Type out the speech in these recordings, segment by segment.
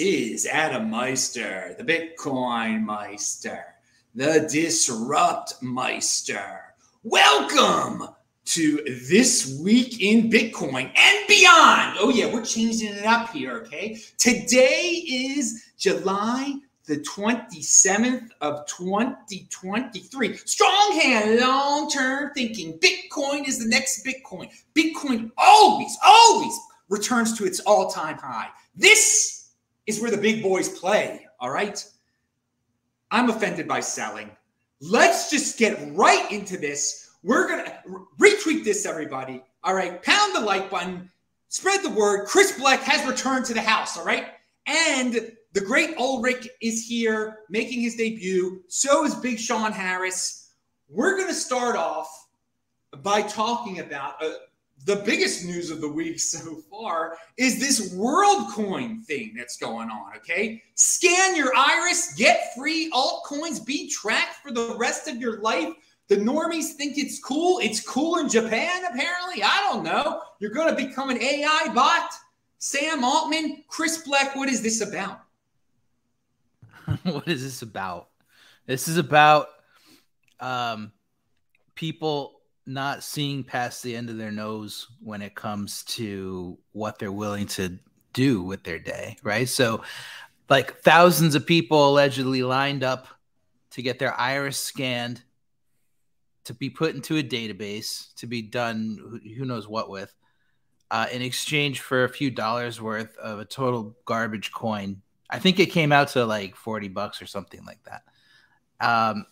Is Adam Meister, the Bitcoin Meister, the Disrupt Meister. Welcome to This Week in Bitcoin and beyond. Oh, yeah, we're changing it up here, okay? Today is July the 27th of 2023. Strong hand, long term thinking. Bitcoin is the next Bitcoin. Bitcoin always, always returns to its all time high. This is where the big boys play. All right. I'm offended by selling. Let's just get right into this. We're going to retweet this, everybody. All right. Pound the like button. Spread the word. Chris Blec has returned to the house. All right. And the great Ulric is here making his debut. So is Big Sean Harris. We're going to start off by talking about uh, the biggest news of the week so far is this WorldCoin thing that's going on. Okay. Scan your iris, get free altcoins, be tracked for the rest of your life. The normies think it's cool. It's cool in Japan, apparently. I don't know. You're going to become an AI bot. Sam Altman, Chris Blec, what is this about? what is this about? This is about um, people not seeing past the end of their nose when it comes to what they're willing to do with their day, right? So, like thousands of people allegedly lined up to get their iris scanned to be put into a database to be done who knows what with uh, in exchange for a few dollars worth of a total garbage coin i think it came out to like 40 bucks or something like that um,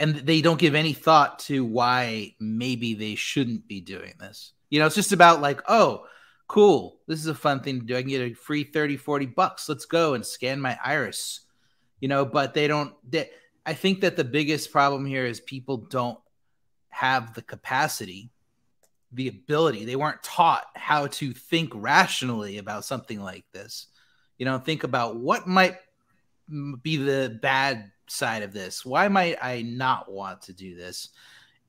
and they don't give any thought to why maybe they shouldn't be doing this. You know, it's just about like, oh, cool. This is a fun thing to do. I can get a free 30, 40 bucks. Let's go and scan my iris. You know, but they don't they, I think that the biggest problem here is people don't have the capacity, the ability. They weren't taught how to think rationally about something like this. You know, think about what might be the bad side of this? Why might I not want to do this?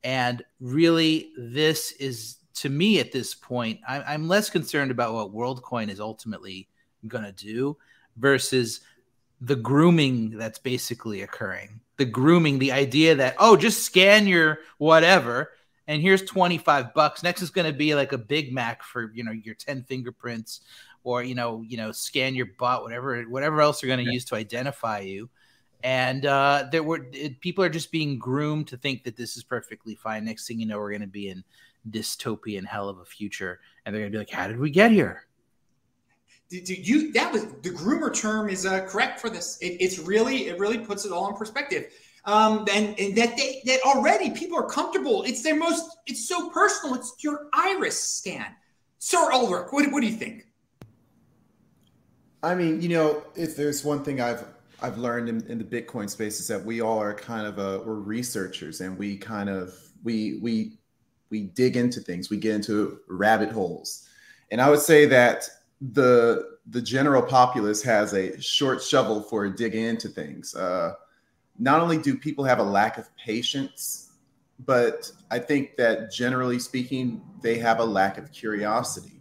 And really, this is to me at this point, I'm, I'm less concerned about what WorldCoin is ultimately going to do versus the grooming that's basically occurring. The grooming, the idea that, oh, just scan your whatever and here's 25 bucks. Next is going to be like a Big Mac for, you know, your 10 fingerprints or, you know, you know, scan your butt, whatever, whatever else you're going to yeah. use to identify you and uh, there were it, people are just being groomed to think that this is perfectly fine. Next thing you know, we're going to be in dystopian hell of a future, and they're going to be like, "How did we get here?" Did, did you that was the groomer term is uh, correct for this. It, it's really it really puts it all in perspective. Um, and, and that they that already people are comfortable. It's their most. It's so personal. It's your iris scan. Sir Ulric, what, what do you think? I mean, you know, if there's one thing I've I've learned in, in, the Bitcoin space is that we all are kind of a we're researchers and we kind of we we we dig into things, we get into rabbit holes. And I would say that the the general populace has a short shovel for digging into things. Uh, not only do people have a lack of patience, but I think that generally speaking, they have a lack of curiosity.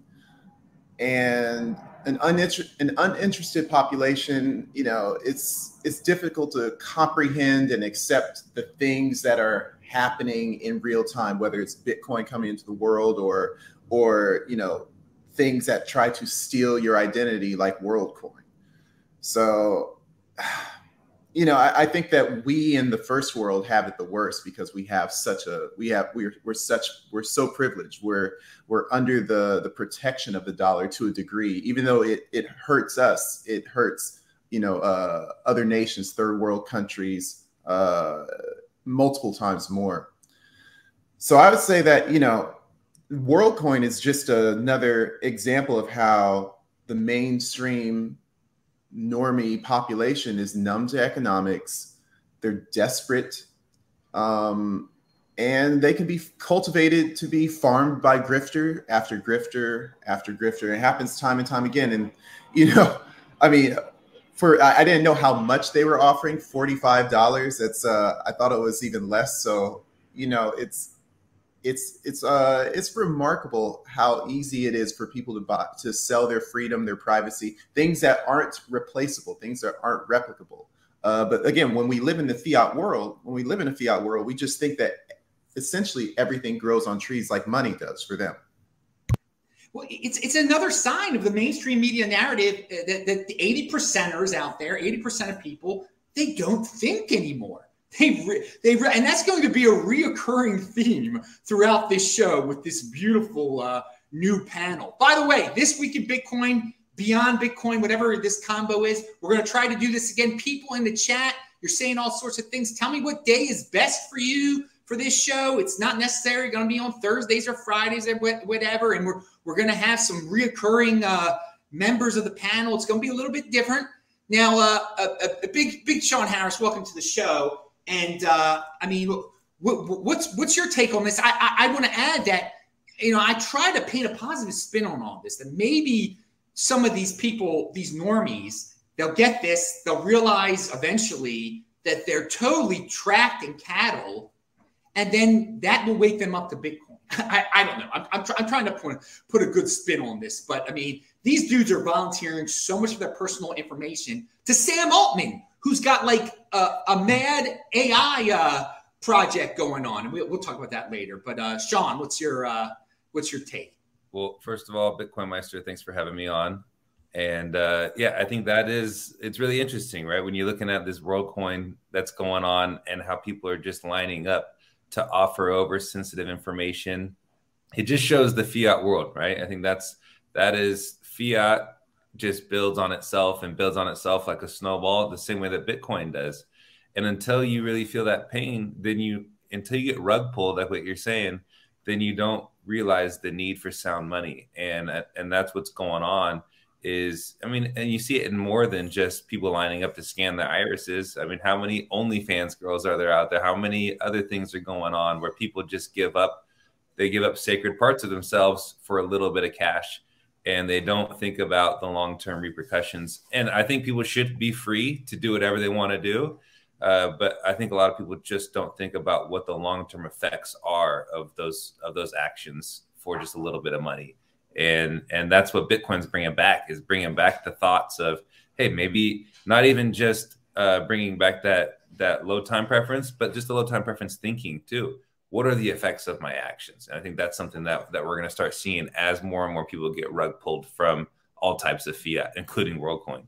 And an, uninter- an uninterested population, you know, it's it's difficult to comprehend and accept the things that are happening in real time, whether it's Bitcoin coming into the world or or you know things that try to steal your identity like WorldCoin. So you know, I, I, think that we in the first world have it the worst because we have such a we have we're we're such we're so privileged. We're we're under the the protection of the dollar to a degree, even though it it hurts us. It hurts you know uh, other nations, third world countries, uh, multiple times more. So I would say that you know, WorldCoin is just another example of how the mainstream normie population is numb to economics. They're desperate. Um, and they can be cultivated to be farmed by grifter after grifter after grifter. It happens time and time again. And, you know, I mean, for I, I didn't know how much they were offering $45. That's uh I thought it was even less. So, you know, it's it's it's uh it's remarkable how easy it is for people to buy to sell their freedom, their privacy, things that aren't replaceable, things that aren't replicable. Uh, but again, when we live in the fiat world, when we live in a fiat world, we just think that essentially everything grows on trees like money does for them. Well, it's it's another sign of the mainstream media narrative uh, that, that the 80 percenters out there, 80% of people, they don't think anymore. They re, they re, and that's going to be a reoccurring theme throughout this show with this beautiful uh, new panel. By the way, this week in Bitcoin, beyond Bitcoin, whatever this combo is, we're going to try to do this again. People in the chat, you're saying all sorts of things. Tell me what day is best for you for this show. It's not necessarily going to be on Thursdays or Fridays or whatever. And we're we're going to have some reoccurring uh, members of the panel. It's going to be a little bit different. Now, uh, a, a, big big Sean Harris, welcome to the show. And uh, I mean, what, what's what's your take on this? I I, I want to add that you know I try to paint a positive spin on all this. That maybe some of these people, these normies, they'll get this. They'll realize eventually that they're totally trapped in cattle, and then that will wake them up to Bitcoin. I, I don't know. I'm, I'm, I'm trying to put, put a good spin on this, but I mean, these dudes are volunteering so much of their personal information to Sam Altman, who's got like a, a mad AI uh, project going on, and we'll, we'll talk about that later. But uh, Sean, what's your uh, what's your take? Well, first of all, Bitcoin Meister, thanks for having me on. And uh, yeah, I think that is it's really interesting, right? When you're looking at this WorldCoin that's going on and how people are just lining up to offer over sensitive information, it just shows the fiat world, right? I think that's that is fiat just builds on itself and builds on itself like a snowball, the same way that Bitcoin does. And until you really feel that pain, then you until you get rug pulled, like what you're saying, then you don't realize the need for sound money. And and that's what's going on. Is I mean, and you see it in more than just people lining up to scan their irises. I mean, how many OnlyFans girls are there out there? How many other things are going on where people just give up? They give up sacred parts of themselves for a little bit of cash and they don't think about the long term repercussions. And I think people should be free to do whatever they want to do. Uh, but I think a lot of people just don't think about what the long term effects are of those of those actions for just a little bit of money. And and that's what Bitcoin's bringing back is bringing back the thoughts of hey maybe not even just uh, bringing back that that low time preference, but just the low time preference thinking too what are the effects of my actions? And I think that's something that, that we're going to start seeing as more and more people get rug pulled from all types of fiat, including WorldCoin.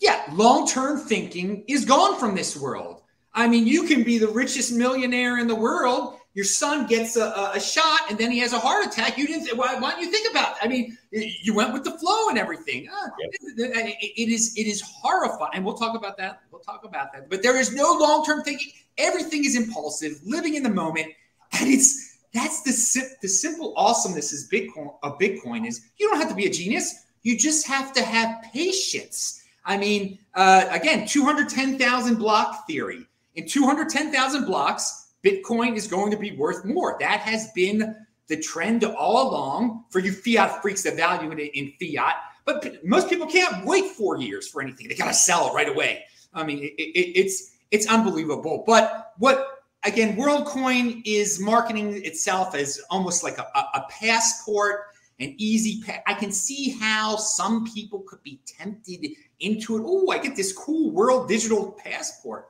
Yeah, long term thinking is gone from this world. I mean, you can be the richest millionaire in the world. Your son gets a, a shot and then he has a heart attack. You didn't. Why, why don't you think about? That? I mean, you went with the flow and everything. Uh, it, it is it is horrifying, and we'll talk about that. We'll talk about that. But there is no long term thinking. Everything is impulsive, living in the moment and it's that's the the simple awesomeness is Bitcoin of Bitcoin is you don't have to be a genius. You just have to have patience. I mean, uh, again, 210,000 block theory. In 210,000 blocks, Bitcoin is going to be worth more. That has been the trend all along for you fiat freaks that value it in fiat. But most people can't wait four years for anything. They got to sell it right away. I mean, it, it, it's it's unbelievable. But what again, WorldCoin is marketing itself as almost like a, a, passport, an easy. Pa- I can see how some people could be tempted into it. Oh, I get this cool world digital passport.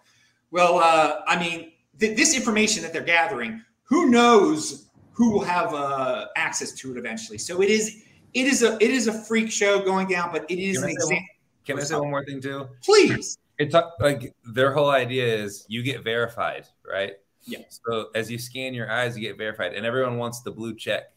Well, uh, I mean, th- this information that they're gathering, who knows who will have uh, access to it eventually? So it is. It is a it is a freak show going down, but it is can an example. Can I say one more thing too? Please. It's like their whole idea is you get verified, right? Yeah. So as you scan your eyes, you get verified, and everyone wants the blue check,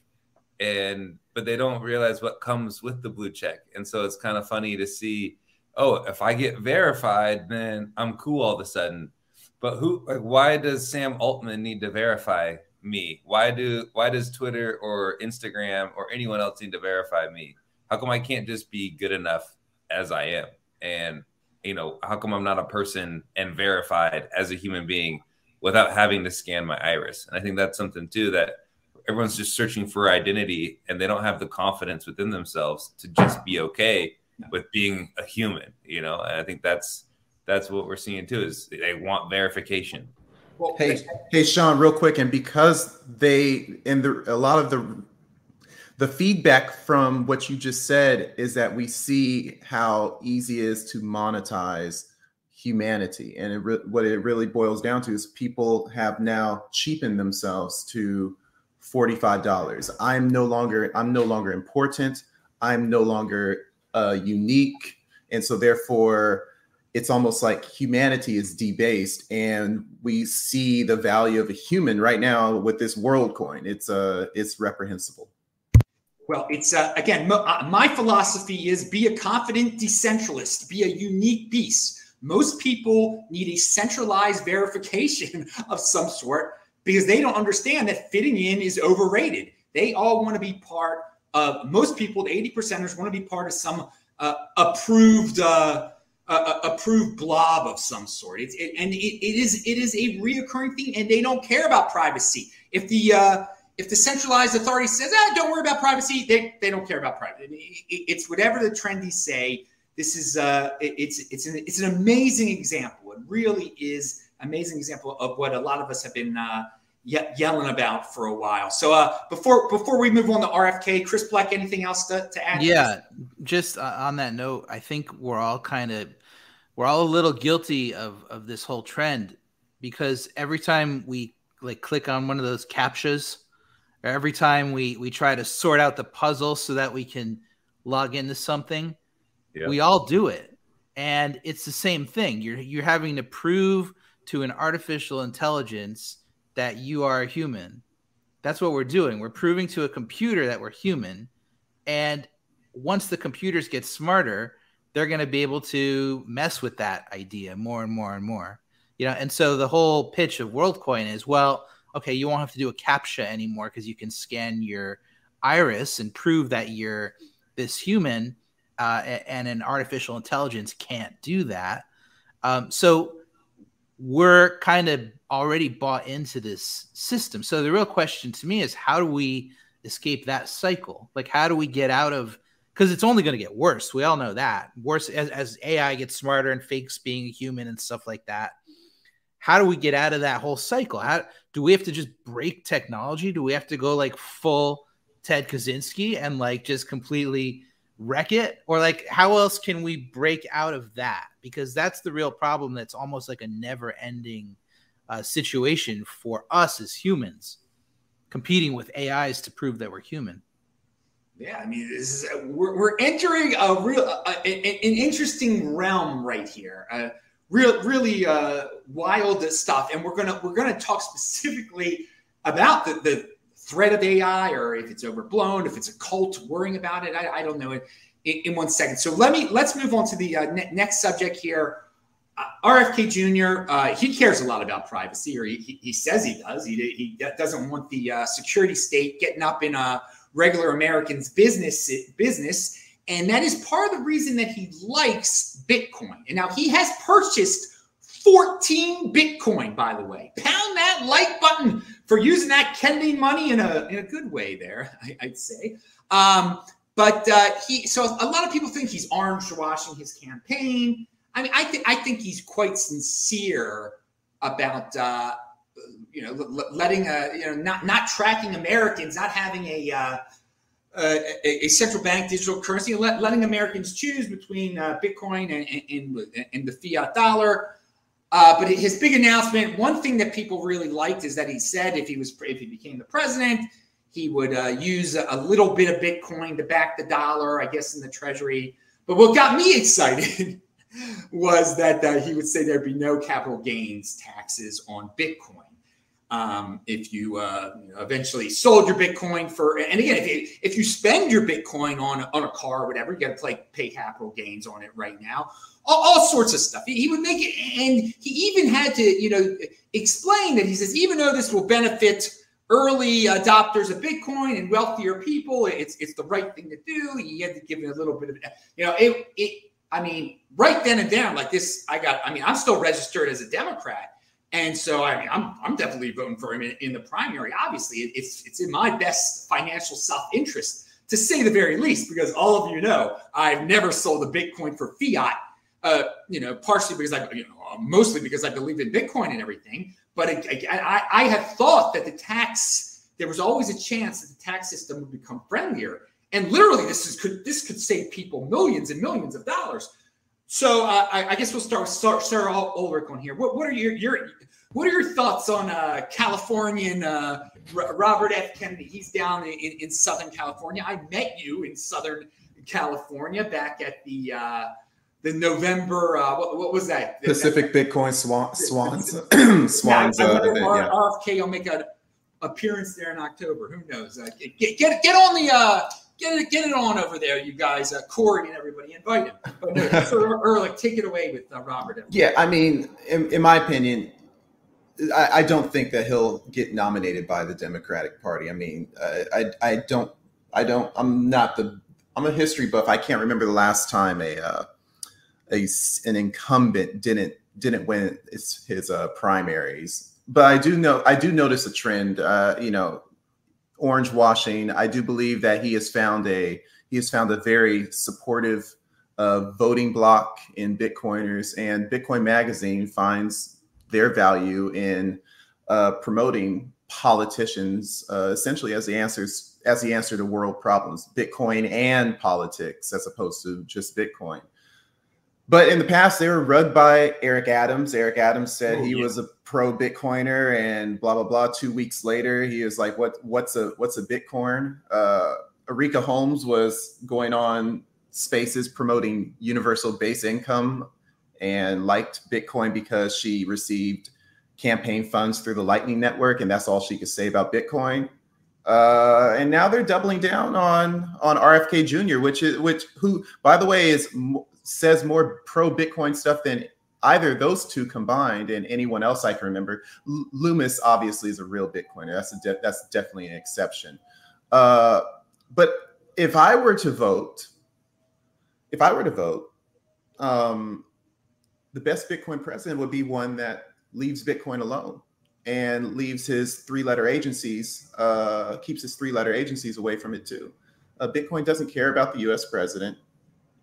and but they don't realize what comes with the blue check, and so it's kind of funny to see. Oh, if I get verified, then I'm cool all of a sudden. But who? Like, why does Sam Altman need to verify me? Why do? Why does Twitter or Instagram or anyone else need to verify me? How come I can't just be good enough as I am? And you know, how come I'm not a person and verified as a human being without having to scan my iris? And I think that's something too that everyone's just searching for identity and they don't have the confidence within themselves to just be okay with being a human, you know? And I think that's that's what we're seeing too is they want verification. Well, hey, hey, Sean, real quick, and because they and the a lot of the the feedback from what you just said is that we see how easy it is to monetize humanity, and it re- what it really boils down to is people have now cheapened themselves to forty five dollars. I'm no longer I'm no longer important. I'm no longer uh, unique, and so therefore it's almost like humanity is debased and we see the value of a human right now with this world coin. It's uh it's reprehensible. Well it's uh, again uh, my philosophy is be a confident decentralist. Be a unique beast most people need a centralized verification of some sort because they don't understand that fitting in is overrated they all want to be part of most people the 80 percenters want to be part of some uh, approved uh, a, approved blob of some sort. It's it, and it, it is it is a reoccurring thing, and they don't care about privacy. If the uh, if the centralized authority says, ah, "Don't worry about privacy," they, they don't care about privacy. It, it's whatever the trendies say. This is uh, it's it's an it's an amazing example. It really is amazing example of what a lot of us have been. Uh, ye- yelling about for a while. So uh, before before we move on to RFK, Chris Blec, anything else to, to add? Yeah, just uh, on that note, I think we're all kind of we're all a little guilty of of this whole trend because every time we like click on one of those captchas or every time we we try to sort out the puzzle so that we can log into something yeah. we all do it and it's the same thing you're you're having to prove to an artificial intelligence that you are a human. That's what we're doing. We're proving to a computer that we're human. And once the computers get smarter, they're going to be able to mess with that idea more and more and more. You know, and so the whole pitch of WorldCoin is well, okay, you won't have to do a captcha anymore because you can scan your iris and prove that you're this human, uh, and an artificial intelligence can't do that. Um, so we're kind of already bought into this system. So the real question to me is how do we escape that cycle? Like how do we get out of because it's only going to get worse. We all know that. Worse as, as AI gets smarter and fakes being human and stuff like that. How do we get out of that whole cycle? How do we have to just break technology? Do we have to go like full Ted Kaczynski and like just completely wreck it? Or like how else can we break out of that? Because that's the real problem that's almost like a never ending uh, situation for us as humans, competing with AIs to prove that we're human. Yeah, I mean, this is we're, we're entering a real an, an, interesting realm right here. Uh, real, really uh, wild stuff, and we're gonna we're gonna talk specifically about the, the threat of AI or if it's overblown, if it's a cult worrying about it. I, I don't know it in, in, one second. So let me let's move on to the uh, ne- next subject here. Uh, RFK Jr. Uh, he cares a lot about privacy, or he, he, he says he does. He, he doesn't want the uh, security state getting up in a regular American's business business, and that is part of the reason that he likes Bitcoin. And now he has purchased 14 Bitcoin, by the way. Pound that like button for using that kending money in a in a good way. There, I, would say. Um, but uh, he, so a lot of people think he's orange washing his campaign. I mean, I think I think he's quite sincere about uh, you know letting a you know not not tracking Americans, not having a uh, a, a, central bank digital currency, let, letting Americans choose between uh, Bitcoin and, and, and, the fiat dollar. Uh, but his big announcement, one thing that people really liked is that he said if he was if he became the president, he would uh, use a little bit of Bitcoin to back the dollar, I guess, in the treasury. But what got me excited was that uh, he would say there'd be no capital gains taxes on Bitcoin. Um, if you, uh, you know, eventually sold your Bitcoin for, and again, if you, if you spend your Bitcoin on, on a car or whatever, you got to pay, pay capital gains on it right now. All, all, sorts of stuff. He, he would make it, and he even had to, you know, explain that he says, even though this will benefit early adopters of Bitcoin and wealthier people, it's it's the right thing to do. He had to give it a little bit of, you know, it it I mean, right then and there, like this. I got. I mean, I'm still registered as a Democrat, and so I mean, I'm I'm definitely voting for him in, in the primary. Obviously, it's it's in my best financial self interest to say the very least, because all of you know I've never sold a Bitcoin for fiat. Uh, you know, partially because I, you know, mostly because I believe in Bitcoin and everything, But it, I, I had thought that the tax, there was always a chance that the tax system would become friendlier. And literally, this is could this could save people millions and millions of dollars. So uh, I, I, guess we'll start with Sir, Sir Ulric on here. What, what are your, your what are your thoughts on uh, Californian uh, Robert F. Kennedy? He's down in, in Southern California. I met you in Southern California back at the uh, the November. Uh, what, what, was that? Pacific that, Bitcoin Swan, Swans Swans. Yeah, uh, yeah. RFK will make an appearance there in October. Who knows? Uh, get, get get on the uh, get it get it on over there, you guys. Uh, Corey and everybody, invite him. But no, so Ulric, take it away with uh, Robert. Yeah, I mean, in, in my opinion. I, I, don't think that he'll get nominated by the Democratic Party. I mean, uh, I I don't I don't I'm not the I'm a history buff. I can't remember the last time a uh, a an incumbent didn't didn't win his, his uh, primaries. But I do know I do notice a trend. Uh, you know, orange washing. I do believe that he has found a he has found a very supportive uh, voting block in Bitcoiners, and Bitcoin Magazine finds their value in uh, promoting politicians uh, essentially as the answers as the answer to world problems, Bitcoin and politics, as opposed to just Bitcoin. But in the past, they were run by Eric Adams. Eric Adams said oh, he yeah. was a pro Bitcoiner, and blah blah blah. Two weeks later, he was like, "What? What's a what's a Bitcoin?" Uh, Erika Holmes was going on Spaces promoting universal base income and liked Bitcoin because she received campaign funds through the Lightning Network, and that's all she could say about Bitcoin. Uh, and now they're doubling down on on RFK Jr., which is which who, by the way, is says more pro Bitcoin stuff than either those two combined and anyone else I can remember. L- Lummis obviously is a real Bitcoiner. That's a de- that's definitely an exception. Uh, but if I were to vote, if I were to vote, um, the best Bitcoin president would be one that leaves Bitcoin alone and leaves his three letter agencies, uh, keeps his three letter agencies away from it too. Uh, Bitcoin doesn't care about the US president,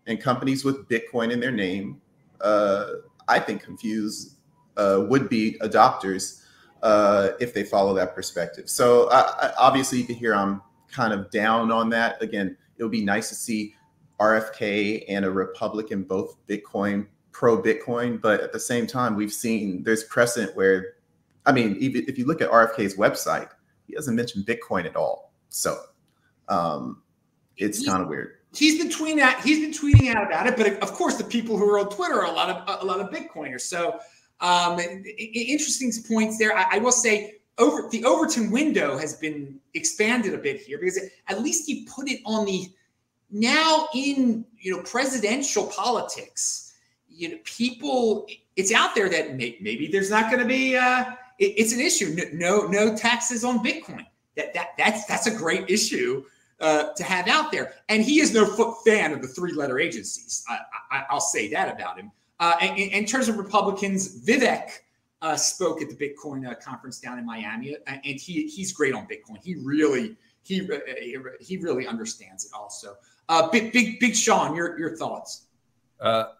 and companies with Bitcoin in their name, uh, I think, confuse uh, would be adopters uh, if they follow that perspective. So I, obviously, you can hear I'm kind of down on that. Again, it would be nice to see RFK and a Republican both Bitcoin pro Bitcoin, but at the same time, we've seen there's precedent where I mean, even if you look at RFK's website, he doesn't mention Bitcoin at all. So um, it's kind of weird. He's been tweeting out. He's been tweeting out about it, but of course, the people who are on Twitter are a lot of a lot of Bitcoiners. So um, interesting points there. I, I will say over the Overton window has been expanded a bit here because at least he put it on the now in you know presidential politics. You know, people. It's out there that may, maybe there's not going to be. Uh, it, it's an issue. No, no, no taxes on Bitcoin. That that that's that's a great issue uh, to have out there. And he is no fan of the three letter agencies. I, will say that about him. Uh, in, in, terms of Republicans, Vivek uh, spoke at the Bitcoin uh, conference down in Miami, uh, and he he's great on Bitcoin. He really he he really understands it. Also, big big big Sean, your your thoughts?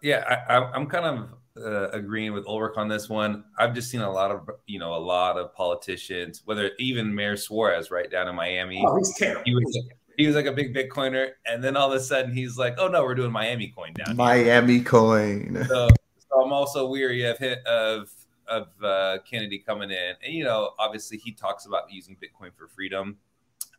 yeah, I, I'm kind of uh, agreeing with Ulric on this one. I've just seen a lot of, you know, a lot of politicians, whether even Mayor Suarez, right down in Miami. Oh, he's terrible. He was, he was like a big Bitcoiner, and then all of a sudden he's like, "Oh no, we're doing Miami coin down Miami here. coin." So, so, I'm also weary of of of uh, Kennedy coming in, and you know, obviously he talks about using Bitcoin for freedom.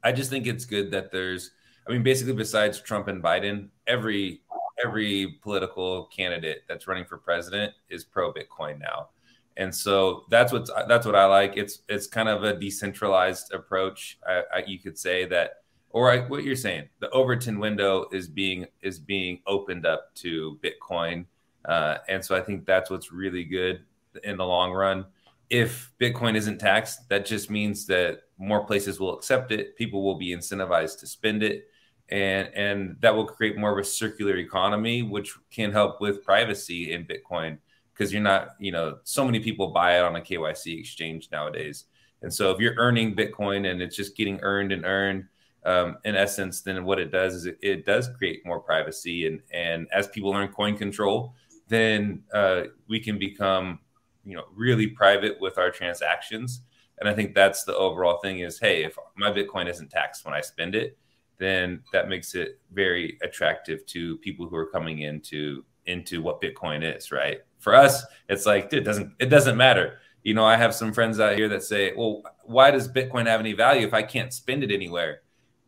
I just think it's good that there's, I mean, basically besides Trump and Biden, every every political candidate that's running for president is pro Bitcoin now. And so that's what that's what I like. It's it's kind of a decentralized approach. I, I, you could say that, or I, what you're saying, the Overton window is being is being opened up to Bitcoin, uh, and so I think that's what's really good in the long run. If Bitcoin isn't taxed, that just means that more places will accept it. People will be incentivized to spend it and and that will create more of a circular economy which can help with privacy in bitcoin because you're not you know so many people buy it on a kyc exchange nowadays and so if you're earning bitcoin and it's just getting earned and earned um, in essence then what it does is it, it, does create more privacy. And and as people learn coin control then uh, we can become you know really private with our transactions. And i think that's the overall thing is hey if my bitcoin isn't taxed when i spend it then that makes it very attractive to people who are coming into into what bitcoin is right? For us it's like it doesn't it doesn't matter. You know i have some friends out here that say well why does bitcoin have any value if i can't spend it anywhere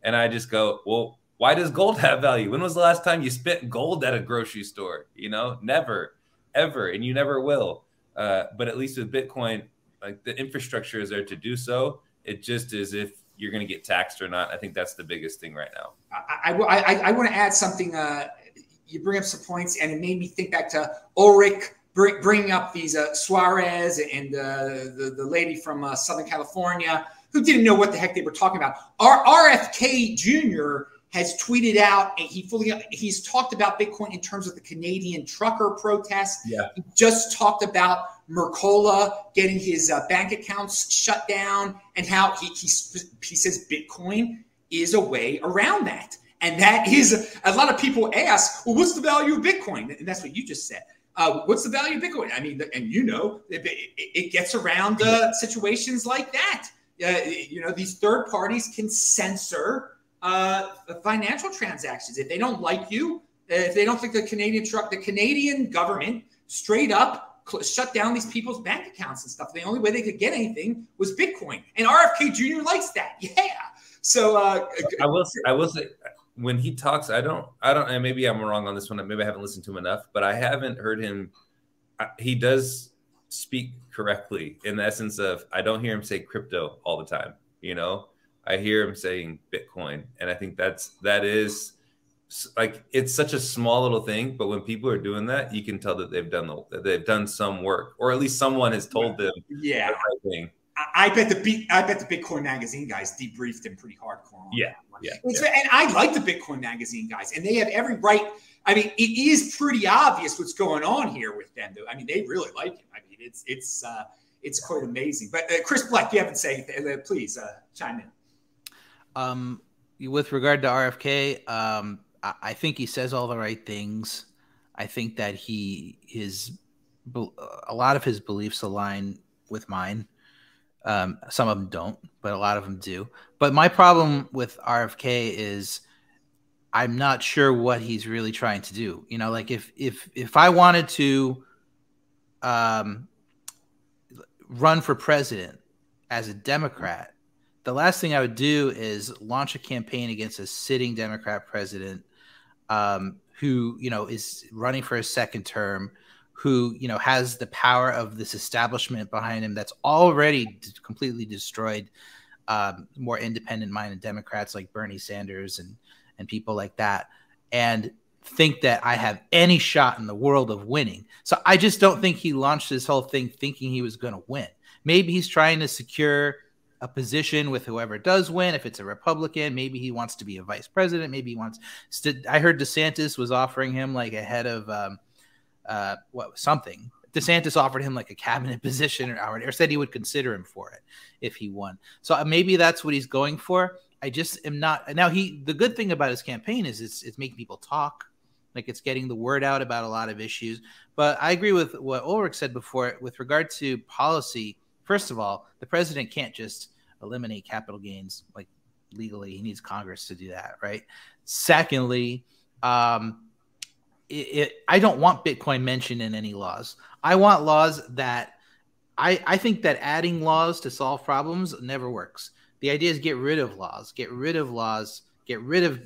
and i just go well why does gold have value? When was the last time you spent gold at a grocery store? You know never ever and you never will. Uh, but at least with bitcoin like the infrastructure is there to do so. It just is if you're going to get taxed or not. I think that's the biggest thing right now. I, I, I, I want to add something uh, you bring up some points and it made me think back to ulric bringing up these uh, Suarez and uh, the, the lady from uh, Southern California who didn't know what the heck they were talking about. Our RFK Jr. has tweeted out and he fully he's talked about Bitcoin in terms of the Canadian trucker protest. Yeah. He just talked about Mercola getting his uh, bank accounts shut down and how he, he he says Bitcoin is a way around that. And that is a lot of people ask, well, what's the value of Bitcoin? And that's what you just said. Uh, what's the value of Bitcoin? I mean, and you know, it, it gets around uh, situations like that. Uh, you know, these third parties can censor uh, financial transactions if they don't like you. If they don't think the Canadian truck, the Canadian government straight up cl- shut down these people's bank accounts and stuff. The only way they could get anything was Bitcoin, and RFK Jr. likes that. Yeah. So uh, I will. Say, I will say when he talks, I don't, I don't, and maybe I'm wrong on this one. Maybe I haven't listened to him enough, but I haven't heard him. He does speak correctly in the essence of I don't hear him say crypto all the time. You know, I hear him saying Bitcoin, and I think that's that is like it's such a small little thing, but when people are doing that, you can tell that they've done the that they've done some work, or at least someone has told them. Yeah. The I bet the I bet the Bitcoin magazine guys debriefed him pretty hardcore. yeah, yeah, yeah, And I like the Bitcoin magazine guys, and they have every right. I mean, it is pretty obvious what's going on here with them. Though. I mean, they really like him. I mean, it's it's uh, it's quite amazing. But uh, Chris Blec, you haven't said anything. Uh, please uh, chime in. Um, with regard to RFK, um, I, I think he says all the right things. I think that he his a lot of his beliefs align with mine. Um, some of them don't, but a lot of them do. But my problem with RFK is I'm not sure what he's really trying to do. You know, like if if if I wanted to um, run for president as a Democrat, the last thing I would do is launch a campaign against a sitting Democrat president um, who you know is running for a second term who you know has the power of this establishment behind him that's already completely destroyed um, more independent minded Democrats like Bernie Sanders and and people like that, and think that I have any shot in the world of winning. So I just don't think he launched this whole thing thinking he was going to win. Maybe he's trying to secure a position with whoever does win. If it's a Republican, maybe he wants to be a vice president. Maybe he wants. I heard DeSantis was offering him like a head of um, uh, what something. DeSantis offered him like a cabinet position or, or said he would consider him for it if he won. So uh, maybe that's what he's going for. I just am not now. He the good thing about his campaign is it's it's making people talk, like it's getting the word out about a lot of issues. But I agree with what Ulric said before with regard to policy. First of all, the president can't just eliminate capital gains like legally. He needs Congress to do that, right? Secondly, um, it, it, I don't want Bitcoin mentioned in any laws. I want laws that I, I think that adding laws to solve problems never works. The idea is get rid of laws, get rid of laws, get rid of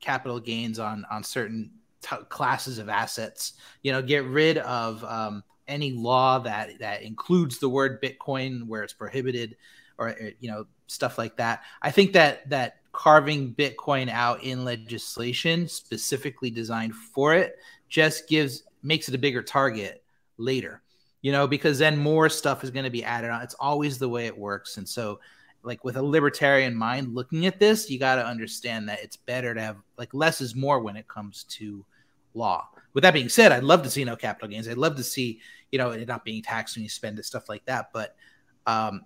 capital gains on on certain t- classes of assets. You know, get rid of um, any law that that includes the word Bitcoin where it's prohibited, or uh, you know stuff like that. I think that that carving Bitcoin out in legislation specifically designed for it just gives makes it a bigger target later. You know, because then more stuff is going to be added on. It's always the way it works, and so like with a libertarian mind looking at this, you got to understand that it's better to have like less is more when it comes to law. With that being said, I'd love to see no capital gains. I'd love to see, you know, it not being taxed when you spend it, stuff like that. But um,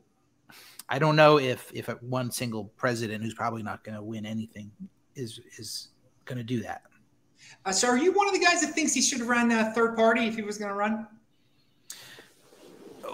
I don't know if if one single president who's probably not going to win anything is is going to do that. Uh, so, are you one of the guys that thinks he should run a third party if he was going to run?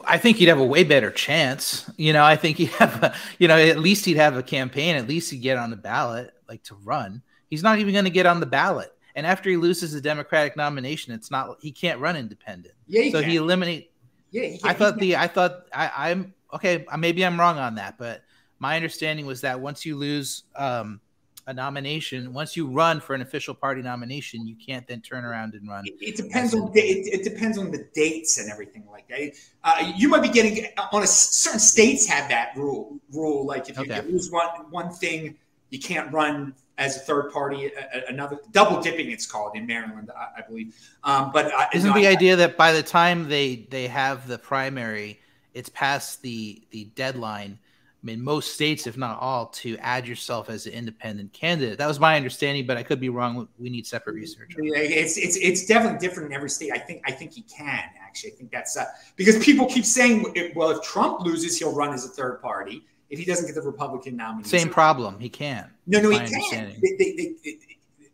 I think he'd have a way better chance. You know, I think he'd have, a, you know, at least he'd have a campaign. At least he'd get on the ballot, like to run. He's not even going to get on the ballot. And after he loses the Democratic nomination, it's not he can't run independent. Yeah, he so can. he eliminate. Yeah, he I thought he the I thought I, I'm okay. Maybe I'm wrong on that, but my understanding was that once you lose um, a nomination, once you run for an official party nomination, you can't then turn around and run. It, it depends on it, it depends on the dates and everything like that. Uh, you might be getting on a certain states have that rule rule like if you, Okay. you lose one one thing, you can't run as a third party. A, a- another double dipping, it's called in Maryland, I, I believe. Um, but uh, Isn't no, the I- idea that by the time they they have the primary, it's past the the deadline? I mean, most states, if not all, to add yourself as an independent candidate. That was my understanding, but I could be wrong. We need separate research. It's it's it's definitely different in every state. I think I think he can actually. I think that's uh, because people keep saying, well, if Trump loses, he'll run as a third party. If he doesn't get the Republican nominee, Same problem. He can't. No, no, he can. they, they, they-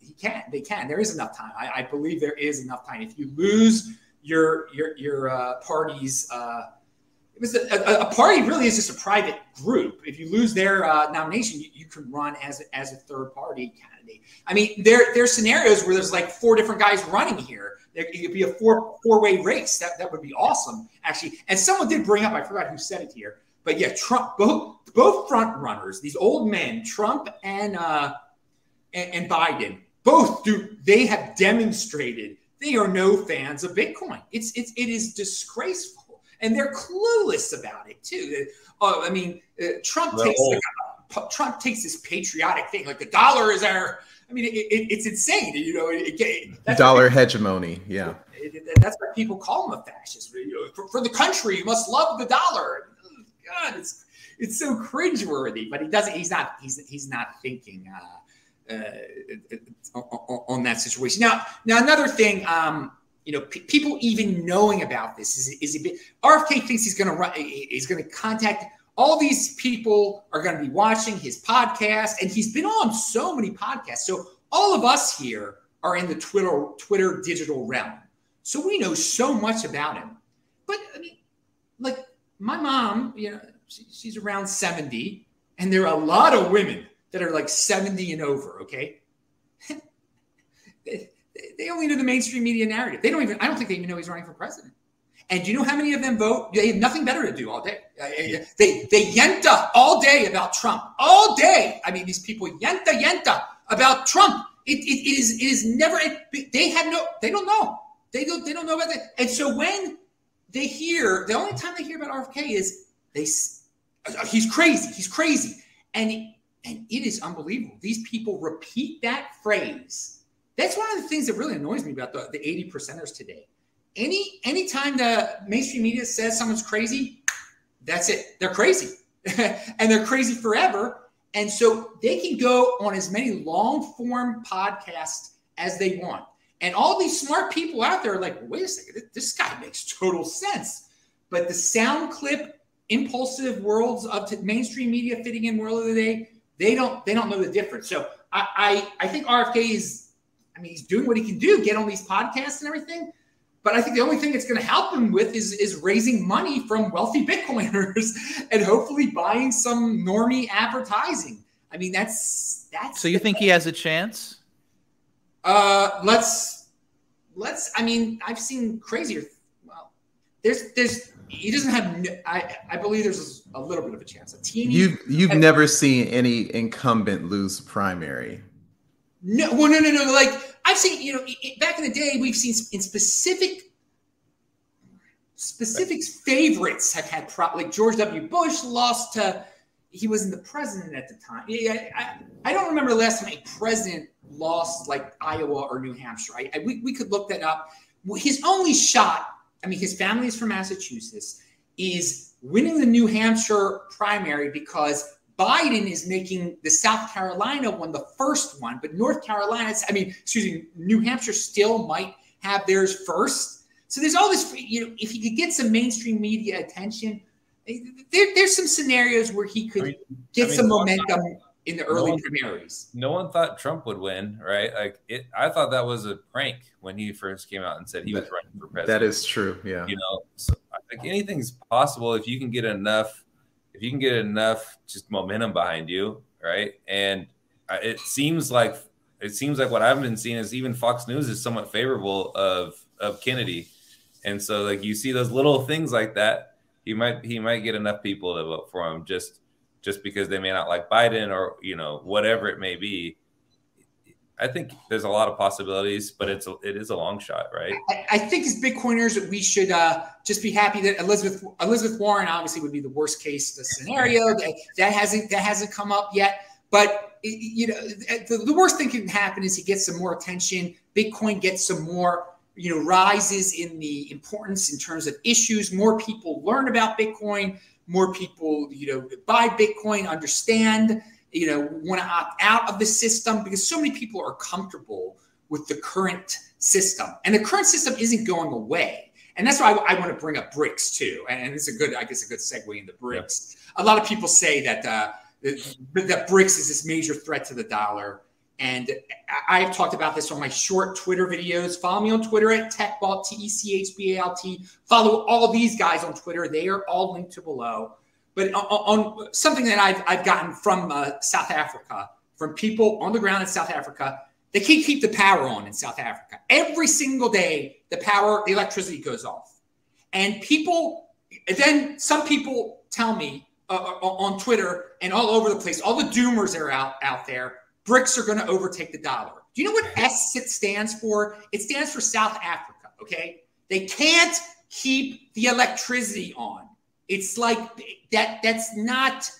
he can. They can. There is enough time. I, I believe there is enough time. If you lose your your your uh, party's, uh, it was a, a, party really is just a private group. If you lose their uh, nomination, you, you can run as a- as a third party candidate. I mean, there there's scenarios where there's like four different guys running here. There it could be a four four way race. That that would be awesome, actually. And someone did bring up. I forgot who said it here, but yeah, Trump both both front runners, these old men, Trump and uh, and, and Biden, both do. They have demonstrated they are no fans of Bitcoin. It's it's it is disgraceful, and they're clueless about it too. Uh, I mean, uh, Trump They're takes like a, Trump takes this patriotic thing, like the dollar is our. I mean, it, it, it's insane. You know, it, Dollar hegemony. Yeah. that's why people call him a fascist. You know, for, for the country, you must love the dollar. God, it's it's so cringeworthy. But he doesn't. He's not. He's he's not thinking uh, uh, on, on that situation. Now, now another thing. Um, you know, pe- people even knowing about this is is a bit. RFK thinks he's going to run. He's going to contact. All these people are going to be watching his podcast, and he's been on so many podcasts. So all of us here are in the Twitter Twitter digital realm. So we know so much about him. But I mean, like my mom, you know, she, she's around 70, and there are a lot of women that are like 70 and over, okay? They, only know the mainstream media narrative. They don't even, I don't think they even know he's running for president. And do you know how many of them vote? They have nothing better to do all day. They they yenta all day about Trump. All day. I mean, these people yenta yenta about Trump. It, it, it is it is never. It, they have no. They don't know. They don't. They don't know about that. And so when they hear, the only time they hear about RFK is they. uh, He's crazy. He's crazy. And and it is unbelievable. These people repeat that phrase. That's one of the things that really annoys me about the, the 80 percenters today. Any anytime the mainstream media says someone's crazy, that's it. They're crazy. and they're crazy forever. And so they can go on as many long form podcasts as they want. And all these smart people out there are like, wait a second, this- guy makes total sense. But the sound clip, impulsive worlds of mainstream media fitting in world of the day, they don't they don't know the difference. So I I, I think RFK is, I mean, he's doing what he can do, get on these podcasts and everything. But I think the only thing it's going to help him with is is raising money from wealthy Bitcoiners and hopefully buying some normie advertising. I mean, that's that's. So you think he has a chance? Uh, let's let's. I mean, I've seen crazier. Well, there's there's he doesn't have. I I believe there's a little bit of a chance. A teeny. You've you've never seen any incumbent lose primary. No, well, no, no, no. Like I've seen, you know, i- i- back in the day, we've seen in specific specifics favorites have had pro- like George W. Bush lost to he wasn't the president at the time. Yeah, I, I don't remember the last time a president lost like Iowa or New Hampshire. I, I we, we could look that up. His only shot, I mean, his family is from Massachusetts, is winning the New Hampshire primary because Biden is making the South Carolina one the first one, but North Carolina, I mean, excuse me, New Hampshire still might have theirs first. So there's all this, you know, if he could get some mainstream media attention, eh, there, there's some scenarios where he could I mean- get I mean, some no one momentum in the early one- primaries. no one thought Trump would win, right? Like it, I thought that was a prank when he first came out and said he was running for president. That is true. Yeah. you know, so like anything's possible if you can get enough, if you can get enough just momentum behind you, right? And it seems like it seems like what I've been seeing is even Fox News is somewhat favorable of of Kennedy, and so like you see those little things like that, he might he might get enough people to vote for him just just because they may not like Biden or you know whatever it may be. I think there's a lot of possibilities, but it's it is a long shot, right? I, I think as Bitcoiners, we should uh, just be happy that Elizabeth Elizabeth Warren obviously would be the worst case scenario. that, that hasn't that hasn't come up yet. But you know, the, the worst thing can happen is he gets some more attention. Bitcoin gets some more you know rises in the importance in terms of issues. More people learn about Bitcoin. More people you know buy Bitcoin, understand you know, want to opt out of the system because so many people are comfortable with the current system. And the current system isn't going away. And that's why I, I want to bring up BRICS too. And it's a good, I guess, a good segue into BRICS. Yeah. A lot of people say that uh, that BRICS is this major threat to the dollar. And I've talked about this on my short Twitter videos. Follow me on Twitter at TechBalt, T E C H B A L T. Follow all these guys on Twitter. They are all linked to below. But on, on something that I've, I've gotten from uh, South Africa, from people on the ground in South Africa, they can't keep the power on in South Africa. Every single day, the power, the electricity goes off. And people, then some people tell me uh, uh on Twitter and all over the place, all the doomers are out, out there, BRICS are going to overtake the dollar. Do you know what S stands for? It stands for South Africa, okay? They can't keep the electricity on. It's like that. That's not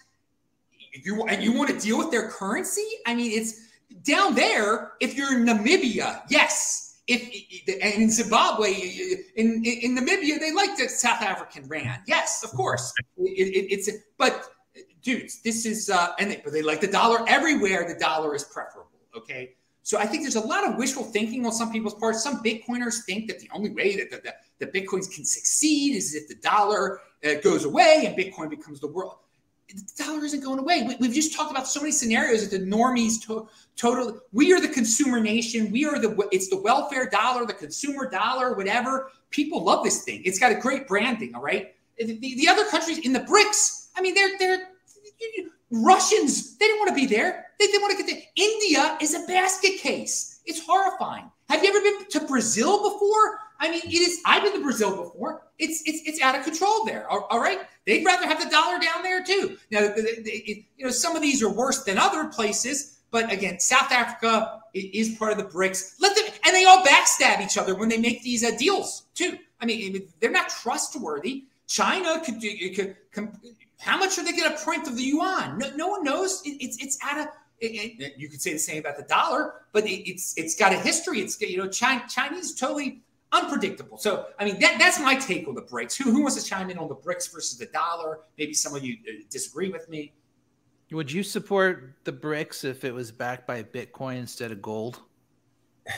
you. And you want to deal with their currency? I mean, it's down there. If you're in Namibia, yes. If and in Zimbabwe, in, in, Namibia, they like the South African rand. Yes, of course. It, it, it's but dudes, this is uh, and they, but they like the dollar everywhere. The dollar is preferable. Okay. So I think there's a lot of wishful thinking on some people's part. Some Bitcoiners think that the only way that the, the, the Bitcoins can succeed is if the dollar uh, goes away and Bitcoin becomes the world. The dollar isn't going away. We, have just talked about so many scenarios that the normies to, totally. We are the consumer nation. We are the. It's the welfare dollar, the consumer dollar, whatever. People love this thing. It's got a great branding. All right. The, the other countries in the BRICS. I mean, they're they're Russians. They didn't want to be there. They didn't want to get there. India is a basket case. It's horrifying. Have you ever been to Brazil before? I mean, it is. I've been to Brazil before. It's it's it's out of control there. All, all right, they'd rather have the dollar down there too. Now, they, they, you know, some of these are worse than other places, but again, South Africa is part of the BRICS. Let them, and they all backstab each other when they make these uh, deals too. I mean, they're not trustworthy. China could do. Could, how much are they going to print of the yuan? No, no one knows. It, it's it's out of. It, it, you could say the same about the dollar, but it's it's got a history. It's you know China, Chinese totally unpredictable. So, I mean, that, that's my take on the BRICS. Who, who wants to chime in on the BRICS versus the dollar? Maybe some of you uh, disagree with me. Would you support the BRICS if it was backed by Bitcoin instead of gold?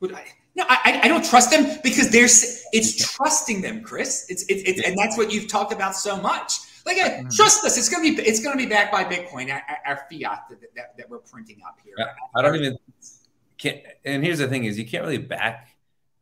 Would I? No, I, I don't trust them because there's it's trusting them, Chris. It's, it's, it's and that's what you've talked about so much. Like, mm-hmm. trust us. It's gonna be it's gonna be backed by Bitcoin, our, our fiat that, that, that, we're printing up here. I don't even can't. And here's the thing: is you can't really back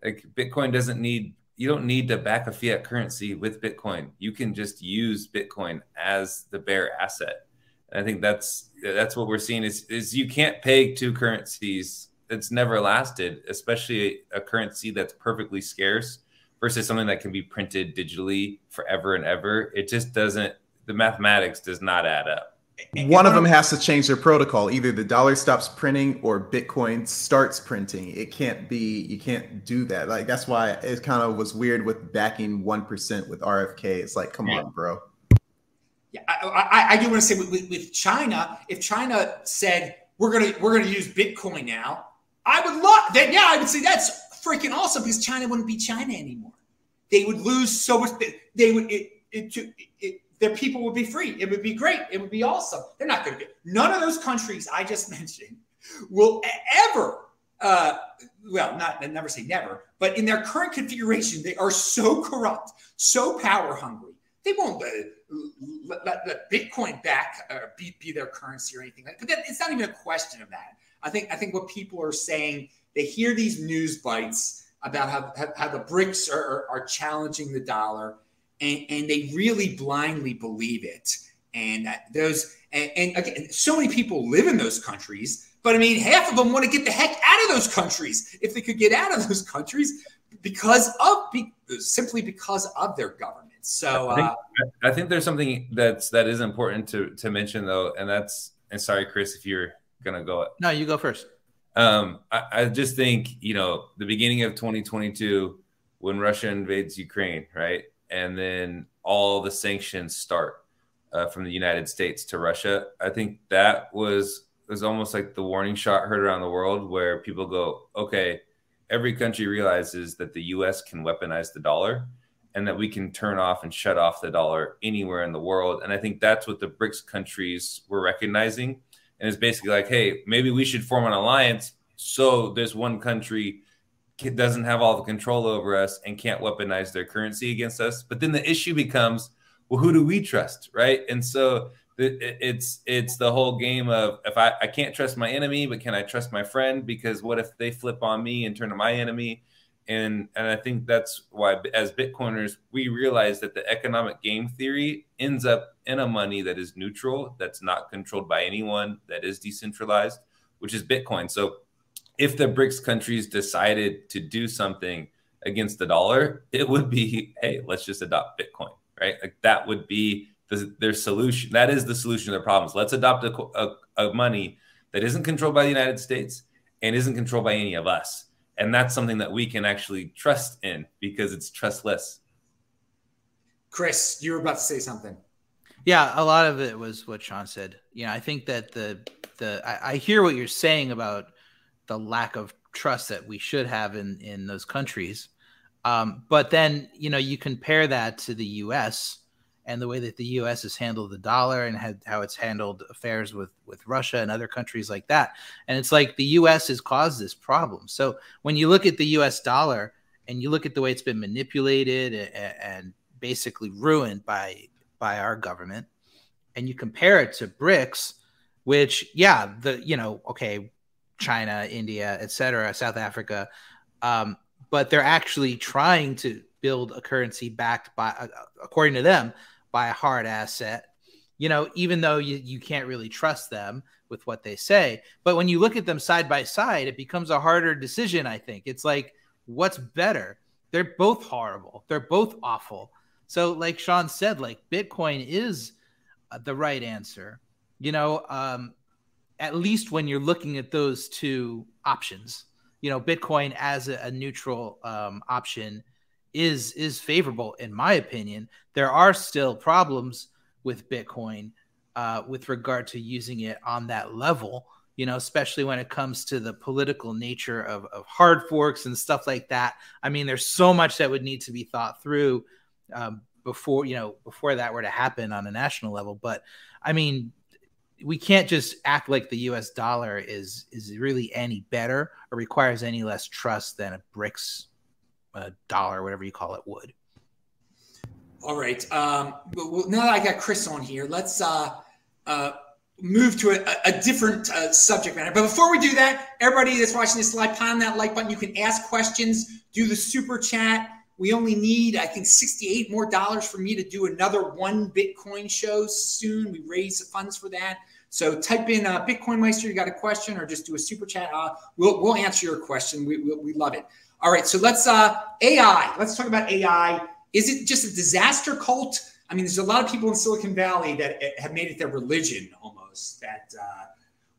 like Bitcoin doesn't need you don't need to back a fiat currency with Bitcoin. You can just use Bitcoin as the bare asset. And I think that's that's what we're seeing is is you can't peg two currencies It's never lasted, especially a currency that's perfectly scarce versus something that can be printed digitally forever and ever. It just doesn't the mathematics does not add up one of them has to change their protocol. Either the dollar stops printing or Bitcoin starts printing. It can't be, you can't do that. Like, that's why it kind of was weird with backing 1% with RFK. It's like, come yeah. on, bro. Yeah, I, I, I do want to say with, with, China, if China said we're gonna we're gonna use Bitcoin now, I would love that. Yeah, I would say that's freaking awesome because China wouldn't be China anymore. They would lose so much. They would it, it, it their people would be free. It would be great. It would be awesome. They're not going to be. None of those countries I just mentioned will ever, uh, well, not never say never, but in their current configuration, they are so corrupt, so power hungry. They won't let, let, let, Bitcoin back or uh, be, be their currency or anything like that. But that, it's not even a question of that. I think I think what people are saying, they hear these news bites about how, how the BRICS are, are, are challenging the dollar, and, and they really blindly believe it. And those, and, and again, so many people live in those countries, but I mean, half of them want to get the heck out of those countries if they could get out of those countries because of be, simply because of their government. So I think, uh, I think there's something that's that is important to to mention though, and that's and sorry, Chris, if you're gonna go. No, you go first. Um, I, I just think you know the beginning of 2022 when Russia invades Ukraine, right, and then all the sanctions start uh, from the United States to Russia. I think that was was almost like the warning shot heard around the world, where people go, okay, every country realizes that the U.S. can weaponize the dollar and that we can turn off and shut off the dollar anywhere in the world. And I think that's what the BRICS countries were recognizing. And it's basically like, hey, maybe we should form an alliance so this one country doesn't have all the control over us and can't weaponize their currency against us. But then the issue becomes, well, who do we trust, right? And so it's it's the whole game of if I, I can't trust my enemy, but can I trust my friend? Because what if they flip on me and turn to my enemy? and and I think that's why as Bitcoiners we realize that the economic game theory ends up in a money that is neutral, that's not controlled by anyone, that is decentralized, which is Bitcoin. So if the BRICS countries decided to do something against the dollar, it would be hey, let's just adopt Bitcoin, right? Like that would be the, their solution. That is the solution to their problems. Let's adopt a, a, a money that isn't controlled by the United States and isn't controlled by any of us and that's something that we can actually trust in because it's trustless chris you were about to say something yeah a lot of it was what sean said you know i think that the the I, I hear what you're saying about the lack of trust that we should have in in those countries um, but then you know you compare that to the us and the way that the U.S. has handled the dollar and had, how it's handled affairs with with Russia and other countries like that. And it's like the U.S. has caused this problem. So when you look at the U.S. dollar and you look at the way it's been manipulated and, and basically ruined by by our government, and you compare it to BRICS, which yeah, the you know okay, China, India, etc., South Africa. Um, but they're actually trying to build a currency backed by, uh, according to them, by a hard asset, you know, even though you, you can't really trust them with what they say. But when you look at them side by side, it becomes a harder decision, I think. It's like, what's better? They're both horrible, they're both awful. So, like Sean said, like Bitcoin is uh, the right answer, you know, um, at least when you're looking at those two options. You know, Bitcoin as a, a neutral um, option is is favorable in my opinion. There are still problems with Bitcoin uh, with regard to using it on that level. You know, especially when it comes to the political nature of, of hard forks and stuff like that. I mean, there's so much that would need to be thought through um, before you know before that were to happen on a national level. But I mean, we can't just act like the U.S. dollar is is really any better or requires any less trust than a BRICS a dollar, whatever you call it, would. All right. Um, well, now that I got Chris on here, let's uh, uh, move to a, a different uh, subject matter. But before we do that, everybody that's watching this live, pound that like button. You can ask questions, do the super chat. We only need, I think, 68 more dollars for me to do another one Bitcoin show soon. We raise the funds for that. So type in uh, Bitcoin Meister, you got a question, or just do a super chat. Uh, we'll, we'll answer your question. We, we, we love it. All right, so let's uh AI. Let's talk about AI. Is it just a disaster cult? I mean, there's a lot of people in Silicon Valley that eh, have made it their religion almost that uh,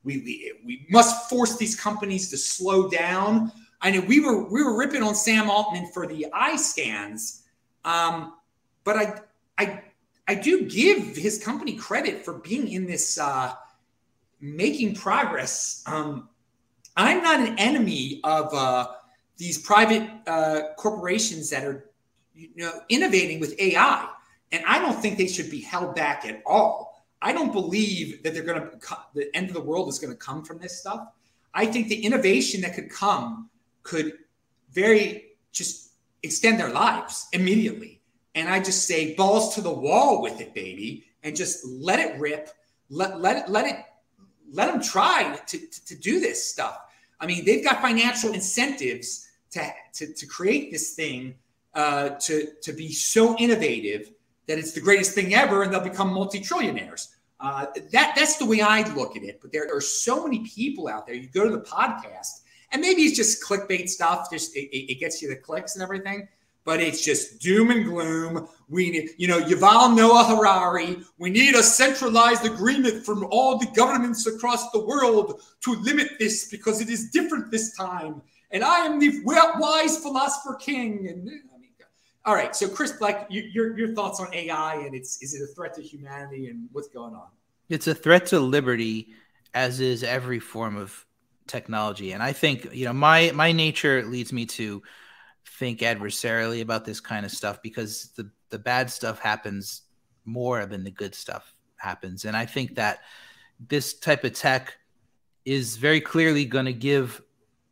we, we we must force these companies to slow down. I know we were we were ripping on Sam Altman for the eye scans, um, but I I I do give his company credit for being in this uh, making progress. Um, I'm not an enemy of uh, these private uh, corporations that are you know innovating with AI, and I don't think they should be held back at all. I don't believe that they're going to the end of the world is going to come from this stuff. I think the innovation that could come could very just extend their lives immediately. And I just say balls to the wall with it, baby, and just let it rip. Let let it let it let them try to, to, to do this stuff. I mean, they've got financial incentives to, to, to create this thing uh, to, to be so innovative that it's the greatest thing ever and they'll become multi-trillionaires. Uh, that that's the way I look at it. But there are so many people out there. You go to the podcast, and maybe it's just clickbait stuff. Just it, it gets you the clicks and everything. But it's just doom and gloom. We need, you know, Yuval Noah Harari. We need a centralized agreement from all the governments across the world to limit this because it is different this time. And I am the wise philosopher king. And all right, so Chris, like you, your your thoughts on AI and it's is it a threat to humanity and what's going on? It's a threat to liberty, as is every form of technology. And I think you know my my nature leads me to think adversarially about this kind of stuff because the the bad stuff happens more than the good stuff happens. And I think that this type of tech is very clearly going to give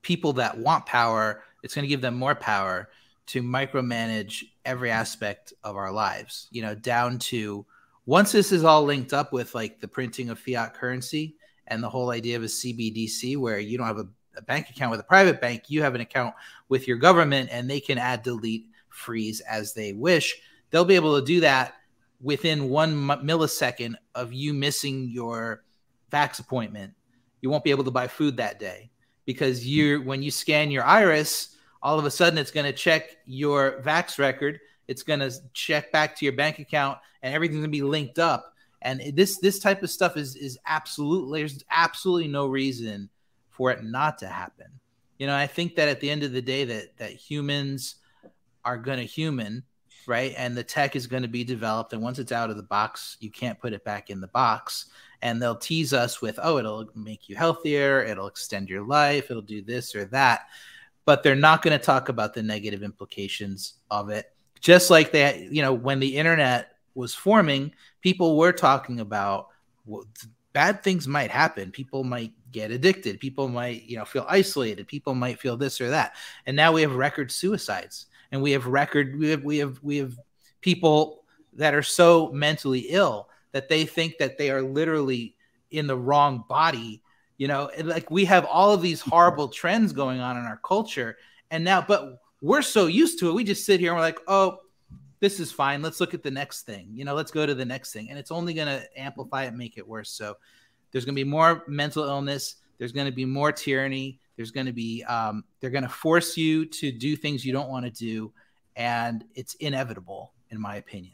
people that want power, it's going to give them more power to micromanage every aspect of our lives, you know, down to once this is all linked up with like the printing of fiat currency and the whole idea of a CBDC where you don't have a, a bank account with a private bank, you have an account with your government and they can add, delete, freeze as they wish. They'll be able to do that within one millisecond of you missing your vax appointment. You won't be able to buy food that day because you when you scan your iris, all of a sudden it's going to check your vax record it's going to check back to your bank account and everything's going to be linked up and this this type of stuff is is absolutely there's absolutely no reason for it not to happen you know i think that at the end of the day that that humans are going to human right and the tech is going to be developed and once it's out of the box you can't put it back in the box and they'll tease us with oh it'll make you healthier it'll extend your life it'll do this or that but they're not going to talk about the negative implications of it. Just like that, you know, when the internet was forming, people were talking about well, bad things might happen. People might get addicted. People might, you know, feel isolated. People might feel this or that. And now we have record suicides, and we have record we have we have we have people that are so mentally ill that they think that they are literally in the wrong body you know? Like we have all of these horrible trends going on in our culture. And now but we're so used to it we just sit here and we're like oh this is fine. Let's look at the next thing. You know let's go to the next thing. And it's only going to amplify it make it worse. So there's going to be more mental illness there's going to be more tyranny there's going to be um, they're going to force you to do things you don't want to do and it's inevitable in my opinion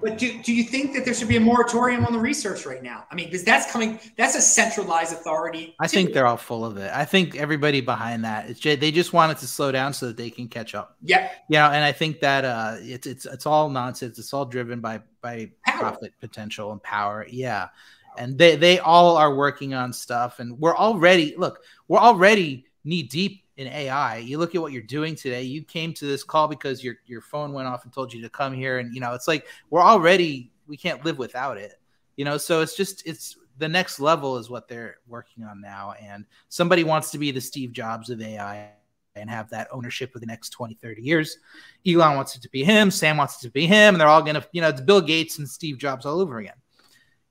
but do, do you think that there should be a moratorium on the research right now? I mean, because that's coming, that's a centralized authority. I think they're all full of it. I think everybody behind that is they just want it to slow down so that they can catch up. Yeah. Yeah. And I think that uh, it's, it's, it's all nonsense. It's all driven by, by power. profit potential and power. Yeah. And they, they all are working on stuff. And we're already, look, we're already knee deep in AI. You look at what you're doing today. You came to this call because your your phone went off and told you to come here, and you know it's like we're already we can't live without it. You know, so it's just it's the next level is what they're working on now, and somebody wants to be the Steve Jobs of AI and have that ownership for the next 20 30 years. Elon wants it to be him. Sam wants it to be him. And they're all gonna you know it's bill gates and steve jobs all over again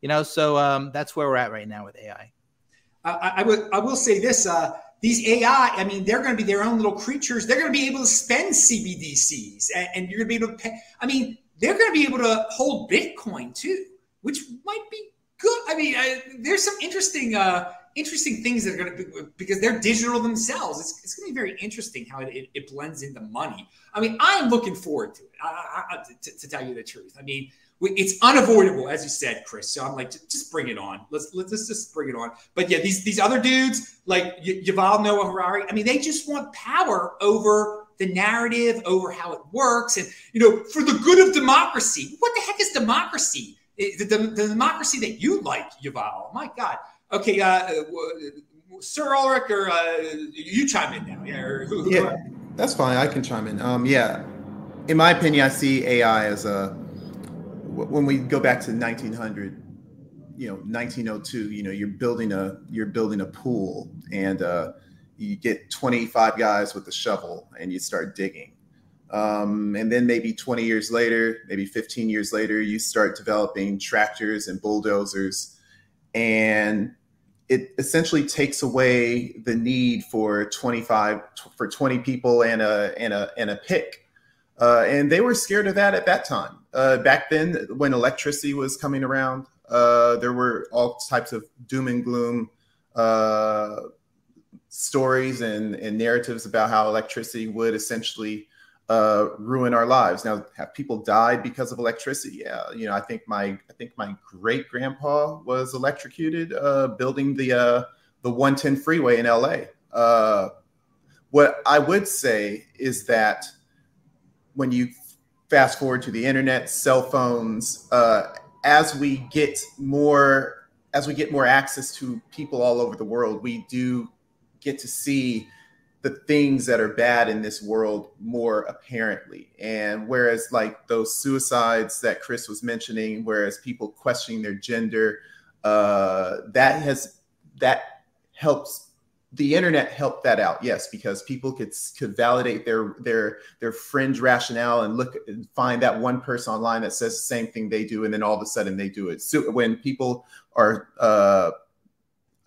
you know so um, that's where we're at right now with ai I, I, will say this uh, these AI, I mean, they're going to be their own little creatures. They're going to be able to spend CBDCs, and, and you're going to be able to pay. I mean, they're going to be able to hold Bitcoin too, which might be good. I mean, I, there's some interesting, uh, interesting things that are going to be because they're digital themselves. It's, it's going to be very interesting how it, it, it, blends into money. I mean, I'm looking forward to it. I, I, to, to tell you the truth, I mean, it's unavoidable, as you said, Chris. So I'm like, just bring it on. Let's let's just, just bring it on. But yeah, these these other dudes like y- Yuval Noah Harari. I mean, they just want power over the narrative, over how it works, and you know, for the good of democracy. What the heck is democracy? The, the, the democracy that you like, Yuval. My God. Okay, uh, Ser Ulric, or uh, you chime in now. Yeah, who, yeah, that's fine. I can chime in. Um, yeah, in my opinion, I see AI as a when we go back to 1900 you know 1902 you know you're building a you're building a pool and uh, you get 25 guys with a shovel and you start digging. Um, and then maybe 20 years later maybe 15 years later you start developing tractors and bulldozers. And it essentially takes away the need for 25 for 20 people and a and a and a pick. Uh, and they were scared of that at that time uh, back then when electricity was coming around uh, there were all types of doom and gloom uh, stories and, and narratives about how electricity would essentially uh, ruin our lives. Now, have people died because of electricity? Yeah, you know, I think my I think my great grandpa was electrocuted uh, building the uh, the 110 freeway in LA. What I would say is that when you fast forward to the internet, cell phones, uh, as we get more as we get more access to people all over the world, we do get to see the things that are bad in this world more apparently. And whereas like those suicides that Chris was mentioning, whereas people questioning their gender, uh, that has that helps the internet helped that out yes because people could could validate their their their fringe rationale and look and find that one person online that says the same thing they do and then all of a sudden they do it. So when people are uh,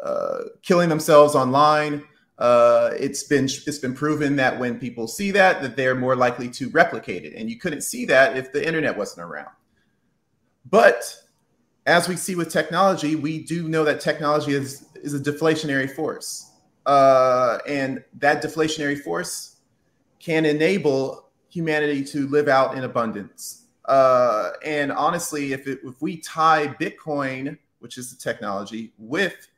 uh, killing themselves online uh, it's been it's been proven that when people see that that they're more likely to replicate it and you couldn't see that if the internet wasn't around. But as we see with technology we do know that technology is is a deflationary force uh, and that deflationary force can enable humanity to live out in abundance. Uh, and honestly if, it, if we tie bitcoin which is the technology with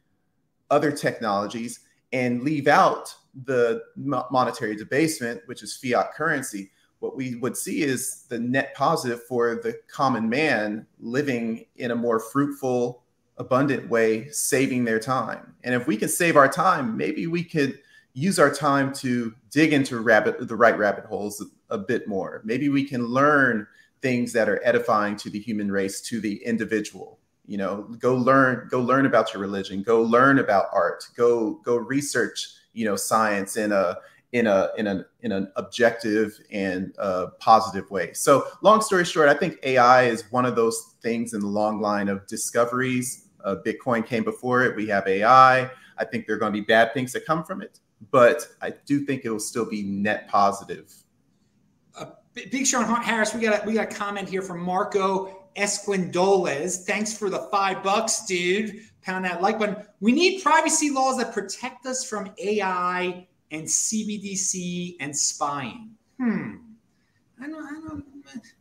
other technologies and leave out the monetary debasement, which is fiat currency, what we would see is the net positive for the common man living in a more fruitful, abundant way, saving their time. And if we can save our time, maybe we could use our time to dig into rabbit the right rabbit holes a, a bit more. Maybe we can learn things that are edifying to the human race, to the individual. You know go learn go learn about your religion. Go learn about art. Go go research you know science in a in a in an in an objective and uh, positive way. So long story short i think ai is one of those things in the long line of discoveries uh, bitcoin came before it we have ai i think there are going to be bad things that come from it but i do think it will still be net positive uh, big sean harris we got a, we got a comment here from marco Esquandolez. Thanks for the five bucks, dude. Pound that like button. We need privacy laws that protect us from AI and CBDC and spying. Hmm. I don't, I don't,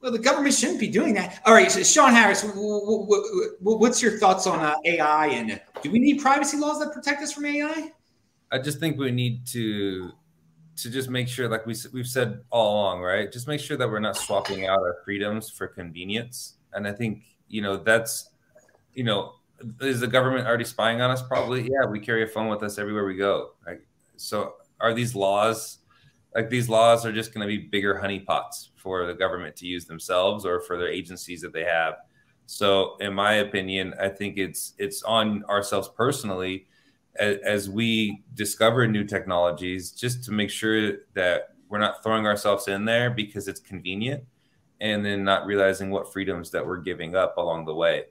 well, the government shouldn't be doing that. All right, so Sean Harris, what's your thoughts on uh, AI and do we need privacy laws that protect us from AI? I just think we need to to just make sure, like we we've said all along, right? Just make sure that we're not swapping out our freedoms for convenience and I think you know that's you know is the government already spying on us? Probably, yeah. We carry a phone with us everywhere we go. Right? So are these laws like these laws are just going to be bigger honeypots for the government to use themselves or for their agencies that they have? So, in my opinion, I think it's it's on ourselves personally as, as we discover new technologies, just to make sure that we're not throwing ourselves in there because it's convenient and then not realizing what freedoms that we're giving up along the way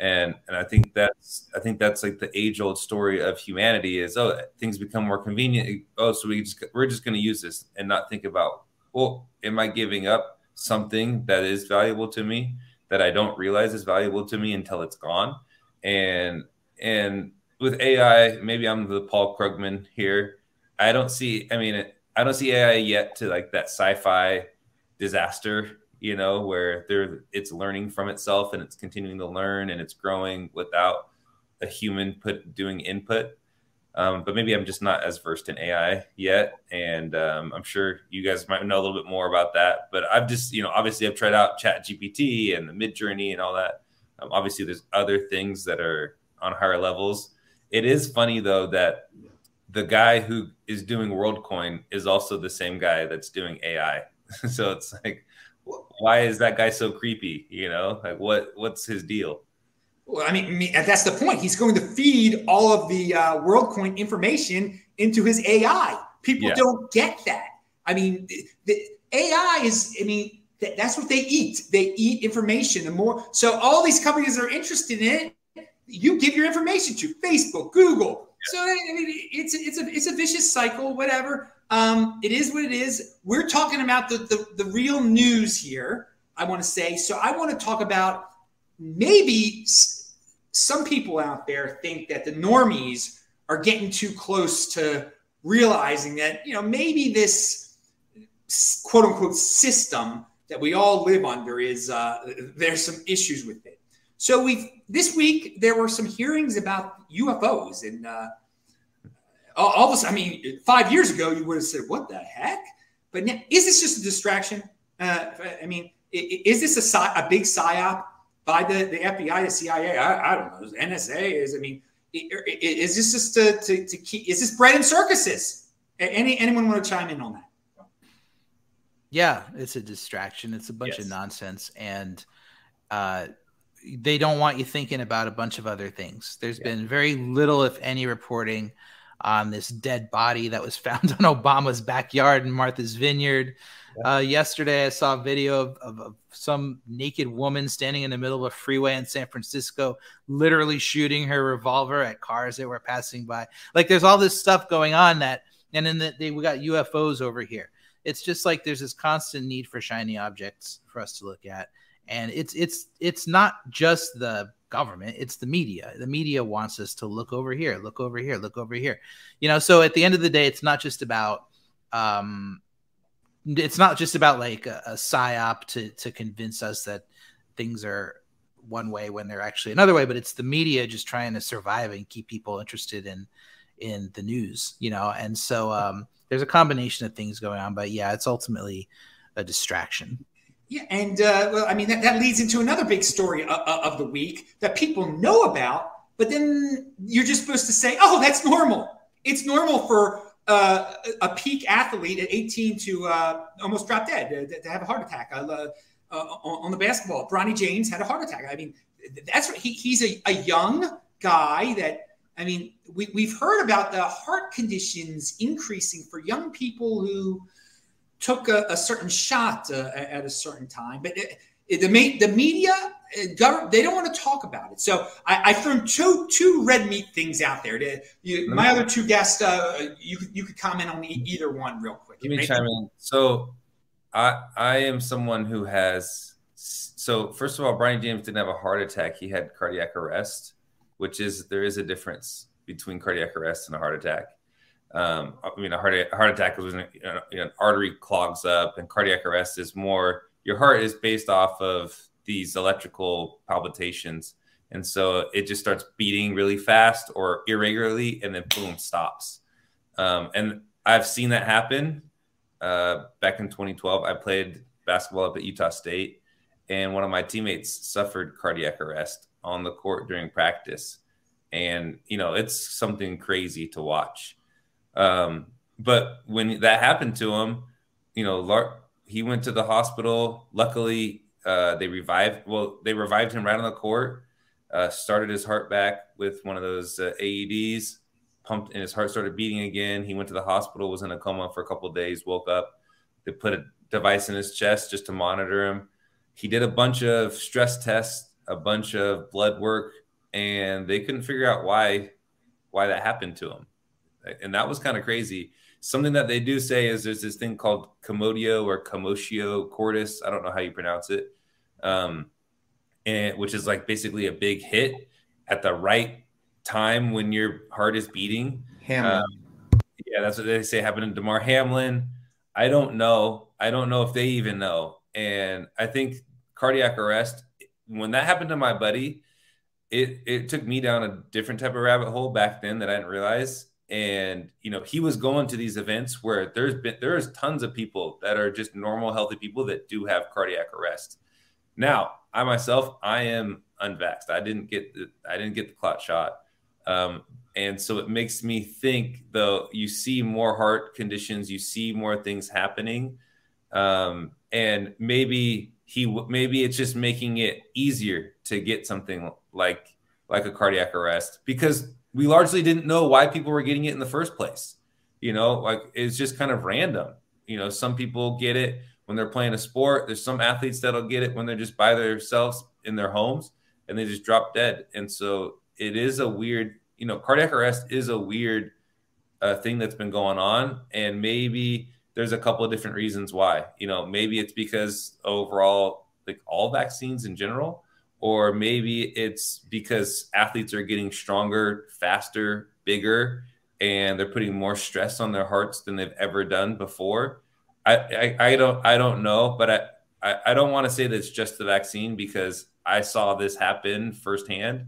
and and i think that's i think that's like the age old story of humanity is oh things become more convenient. Oh so we just we're just going to use this and not think about well am i giving up something that is valuable to me that i don't realize is valuable to me until it's gone? And and with ai maybe i'm the paul krugman here. I don't see i mean i don't see ai yet to like that sci-fi disaster you know, where it's learning from itself and it's continuing to learn and it's growing without a human put doing input. Um, but maybe I'm just not as versed in AI yet, and um, I'm sure you guys might know a little bit more about that. But I've just, you know, obviously I've tried out Chat GPT and the Midjourney and all that. Um, obviously, there's other things that are on higher levels. It is funny though that the guy who is doing WorldCoin is also the same guy that's doing AI. so it's like why is that guy so creepy? You know, like what what's his deal? Well, I mean, that's the point. He's going to feed all of the uh, WorldCoin information into his AI. People yeah. don't get that. I mean, the, AI is. I mean, that's what they eat. They eat information. The more, so all these companies are interested in it. you give your information to Facebook, Google. So I mean, it's it's a it's a vicious cycle. Whatever. Um, it is what it is. We're talking about the, the the real news here. I want to say. So I want to talk about maybe some people out there think that the normies are getting too close to realizing that you know maybe this quote unquote system that we all live under is uh, there's some issues with it. So we've this week there were some hearings about UFOs and uh, all of a sudden, I mean, five years ago you would have said, "What the heck?" But now, is this just a distraction? Uh, I mean, is this a, a big psyop by the, the FBI, the CIA? I, I don't know. NSA is. I mean, is this just to, to, to keep? Is this bread and circuses? Any anyone want to chime in on that? Yeah, it's a distraction. It's a bunch yes. of nonsense, and uh, they don't want you thinking about a bunch of other things. There's yeah. been very little, if any, reporting on this dead body that was found on Obama's backyard in Martha's Vineyard. Uh, yesterday, I saw a video of, of, of, some naked woman standing in the middle of a freeway in San Francisco, literally shooting her revolver at cars that were passing by. Like, there's all this stuff going on that, and then the, they, we got UFOs over here. It's just like there's this constant need for shiny objects for us to look at and it's it's it's not just the government it's the media. The media wants us to look over here look over here look over here. You know so at the end of the day it's not just about um it's not just about like a, a psyop to to convince us that things are one way when they're actually another way but it's the media just trying to survive and keep people interested in in the news you know? And so um there's a combination of things going on but yeah it's ultimately a distraction yeah, and uh, well, I mean that, that leads into another big story of, of the week that people know about, but then you're just supposed to say, "Oh, that's normal. It's normal for uh, a peak athlete at 18 to uh, almost drop dead, to, to, have a heart attack." Uh, uh, on the basketball, Bronny James had a heart attack. I mean, that's he, he's a, a young guy that I mean, we, we've heard about the heart conditions increasing for young people who took a, a certain shot uh, at a certain time, but it, it, the, the media, uh, government, they don't want to talk about it. So I, I threw two two red meat things out there. To, you, my other two guests, uh, you you could comment on either one real quick. Let me chime in. So I I am someone who has so first of all, Bronny James didn't have a heart attack; he had cardiac arrest, which is there is a difference between cardiac arrest and a heart attack. Um, I mean, a heart, a heart attack is when know, an artery clogs up, and cardiac arrest is more your heart is based off of these electrical palpitations. And so it just starts beating really fast or irregularly, and then boom, stops. Um, and I've seen that happen. Uh, back in 2012, I played basketball up at Utah State, and one of my teammates suffered cardiac arrest on the court during practice. And, you know, it's something crazy to watch. Um, but when that happened to him, you know, he went to the hospital. Luckily, uh, they revived. Well, they revived him right on the court. Uh, started his heart back with one of those uh, AEDs. Pumped, and his heart started beating again. He went to the hospital. Was in a coma for a couple days. Woke up. They put a device in his chest just to monitor him. He did a bunch of stress tests, a bunch of blood work, and they couldn't figure out why why that happened to him and that was kind of crazy. Something that they do say is there's this thing called commodio or commotio cordis. I don't know how you pronounce it, um, and which is like basically a big hit at the right time when your heart is beating. Hamlin. Um, yeah, that's what they say happened to Damar Hamlin. I don't know. I don't know if they even know. And I think cardiac arrest, when that happened to my buddy, it it took me down a different type of rabbit hole back then that I didn't realize and you know he was going to these events where there's been there's tons of people that are just normal healthy people that do have cardiac arrest. Now i myself i am unvaxxed. I didn't get the i didn't get the clot shot. Um, and so it makes me think though you see more heart conditions you see more things happening. Um, and maybe he maybe it's just making it easier to get something like like a cardiac arrest because we largely didn't know why people were getting it in the first place. You know, like it's just kind of random. You know, some people get it when they're playing a sport. There's some athletes that'll get it when they're just by themselves in their homes and they just drop dead. And so it is a weird, you know, cardiac arrest is a weird uh, thing that's been going on, and maybe there's a couple of different reasons why. You know, maybe it's because overall, like all vaccines in general, or maybe it's because athletes are getting stronger, faster, bigger, and they're putting more stress on their hearts than they've ever done before. I, I, I don't I don't know, but I, I, I don't want to say that it's just the vaccine because I saw this happen firsthand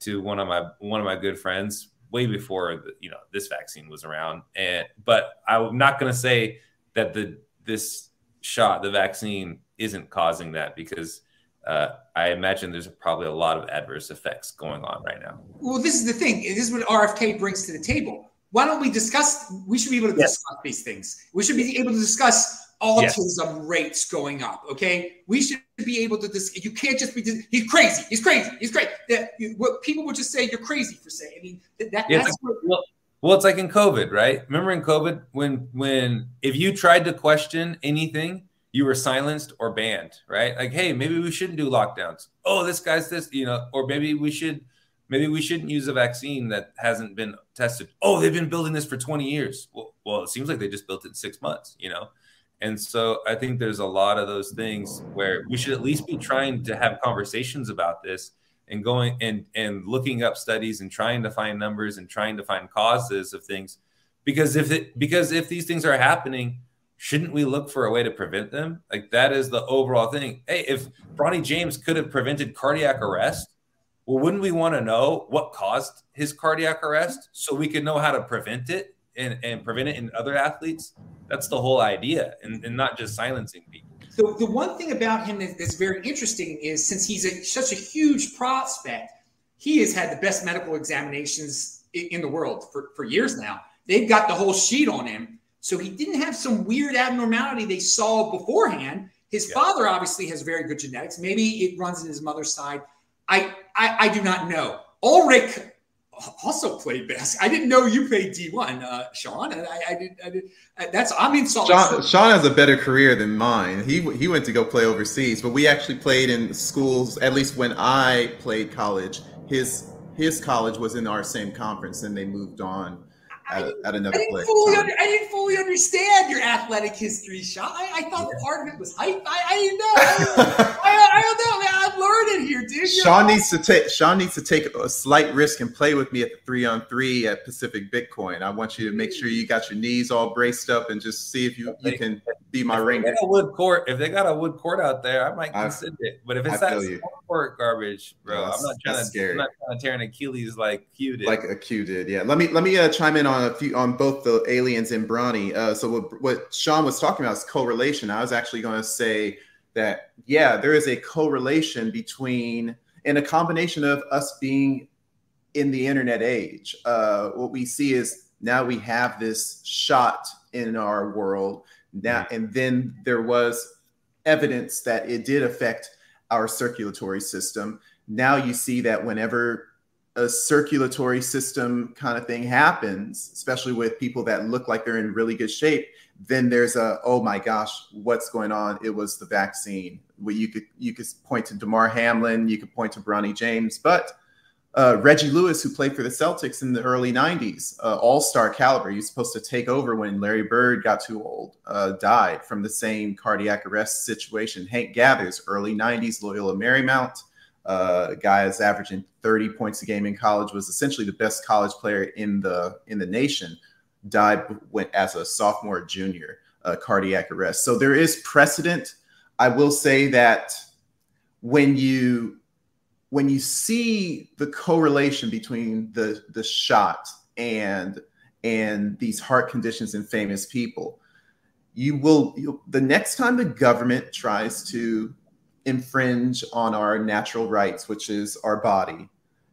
to one of my one of my good friends way before the, you know this vaccine was around. And but I'm not going to say that the this shot, the vaccine, isn't causing that because uh, I imagine there's probably a lot of adverse effects going on right now. Well, this is the thing. This is what RFK brings to the table. Why don't we discuss? We should be able to yes. discuss these things. We should be able to discuss autism yes. rates going up. Okay, we should be able to. Dis- you can't just be. He's crazy. He's crazy. He's crazy. That, what people would just say you're crazy for saying. I mean, that, yeah, that's what, well, well, it's like in COVID, right? Remember in COVID when when if you tried to question anything, you were silenced or banned, right? Like, hey, maybe we shouldn't do lockdowns. Oh, this guy's this, you know, or maybe we should maybe we shouldn't use a vaccine that hasn't been tested. Oh, they've been building this for 20 years. Well, well, it seems like they just built it in six months, you know? And so I think there's a lot of those things where we should at least be trying to have conversations about this and going and and looking up studies and trying to find numbers and trying to find causes of things because if it because if these things are happening shouldn't we look for a way to prevent them like that is the overall thing hey if bronny james could have prevented cardiac arrest well wouldn't we want to know what caused his cardiac arrest so we could know how to prevent it and, and prevent it in other athletes that's the whole idea, and, and not just silencing people. So the one thing about him that's very interesting is since he's a, such a huge prospect, he has had the best medical examinations in the world for, for years now. They've got the whole sheet on him. So he didn't have some weird abnormality they saw beforehand. His yeah. father obviously has very good genetics. Maybe it runs in his mother's side. I, I, I do not know. Ulric also played basketball. I didn't know you played D1, uh, Sean. I, I did. I did. Uh, that's I'm mean, Sean, Sean has a better career than mine. He he went to go play overseas, but we actually played in schools. At least when I played college, his his college was in our same conference, and they moved on at, at another I place. Under, I didn't fully understand your athletic history, Sean. I, I thought yeah. part of it was hype. I, I didn't know. I, I, don't know, man. I'm learning here, dude. You're Sean awesome. needs to take Sean needs to take a slight risk and play with me at the three on three at Pacific Bitcoin. I want you to make sure you got your knees all braced up and just see if you, you can be my ring. A wood court. If they got a wood court out there, I might consider I, it. But if it's that court garbage, bro, no, I'm not trying to. Scary. I'm not trying to tear an Achilles like Q did. Like a Q did. Yeah. Let me let me uh, chime in on a few on both the aliens and Bronny. Uh, so what, what Sean was talking about is correlation. I was actually going to say that yeah, there is a correlation between and a combination of us being in the internet age. Uh, what we see is now we have this shot in our world now, and then there was evidence that it did affect our circulatory system. Now you see that whenever a circulatory system kind of thing happens, especially with people that look like they're in really good shape, then there's a oh my gosh, what's going on? It was the vaccine. Well, you could you could point to Damar Hamlin, you could point to Bronny James, but uh, Reggie Lewis, who played for the Celtics in the early '90s, uh, All-Star caliber, he was supposed to take over when Larry Bird got too old, uh, died from the same cardiac arrest situation. Hank Gathers, early '90s, Loyola Marymount uh, guy is averaging 30 points a game in college, was essentially the best college player in the in the nation. Died went as a sophomore, junior, uh, cardiac arrest. So there is precedent. I will say that when you when you see the correlation between the the shot and and these heart conditions in famous people, you will the next time the government tries to infringe on our natural rights, which is our body.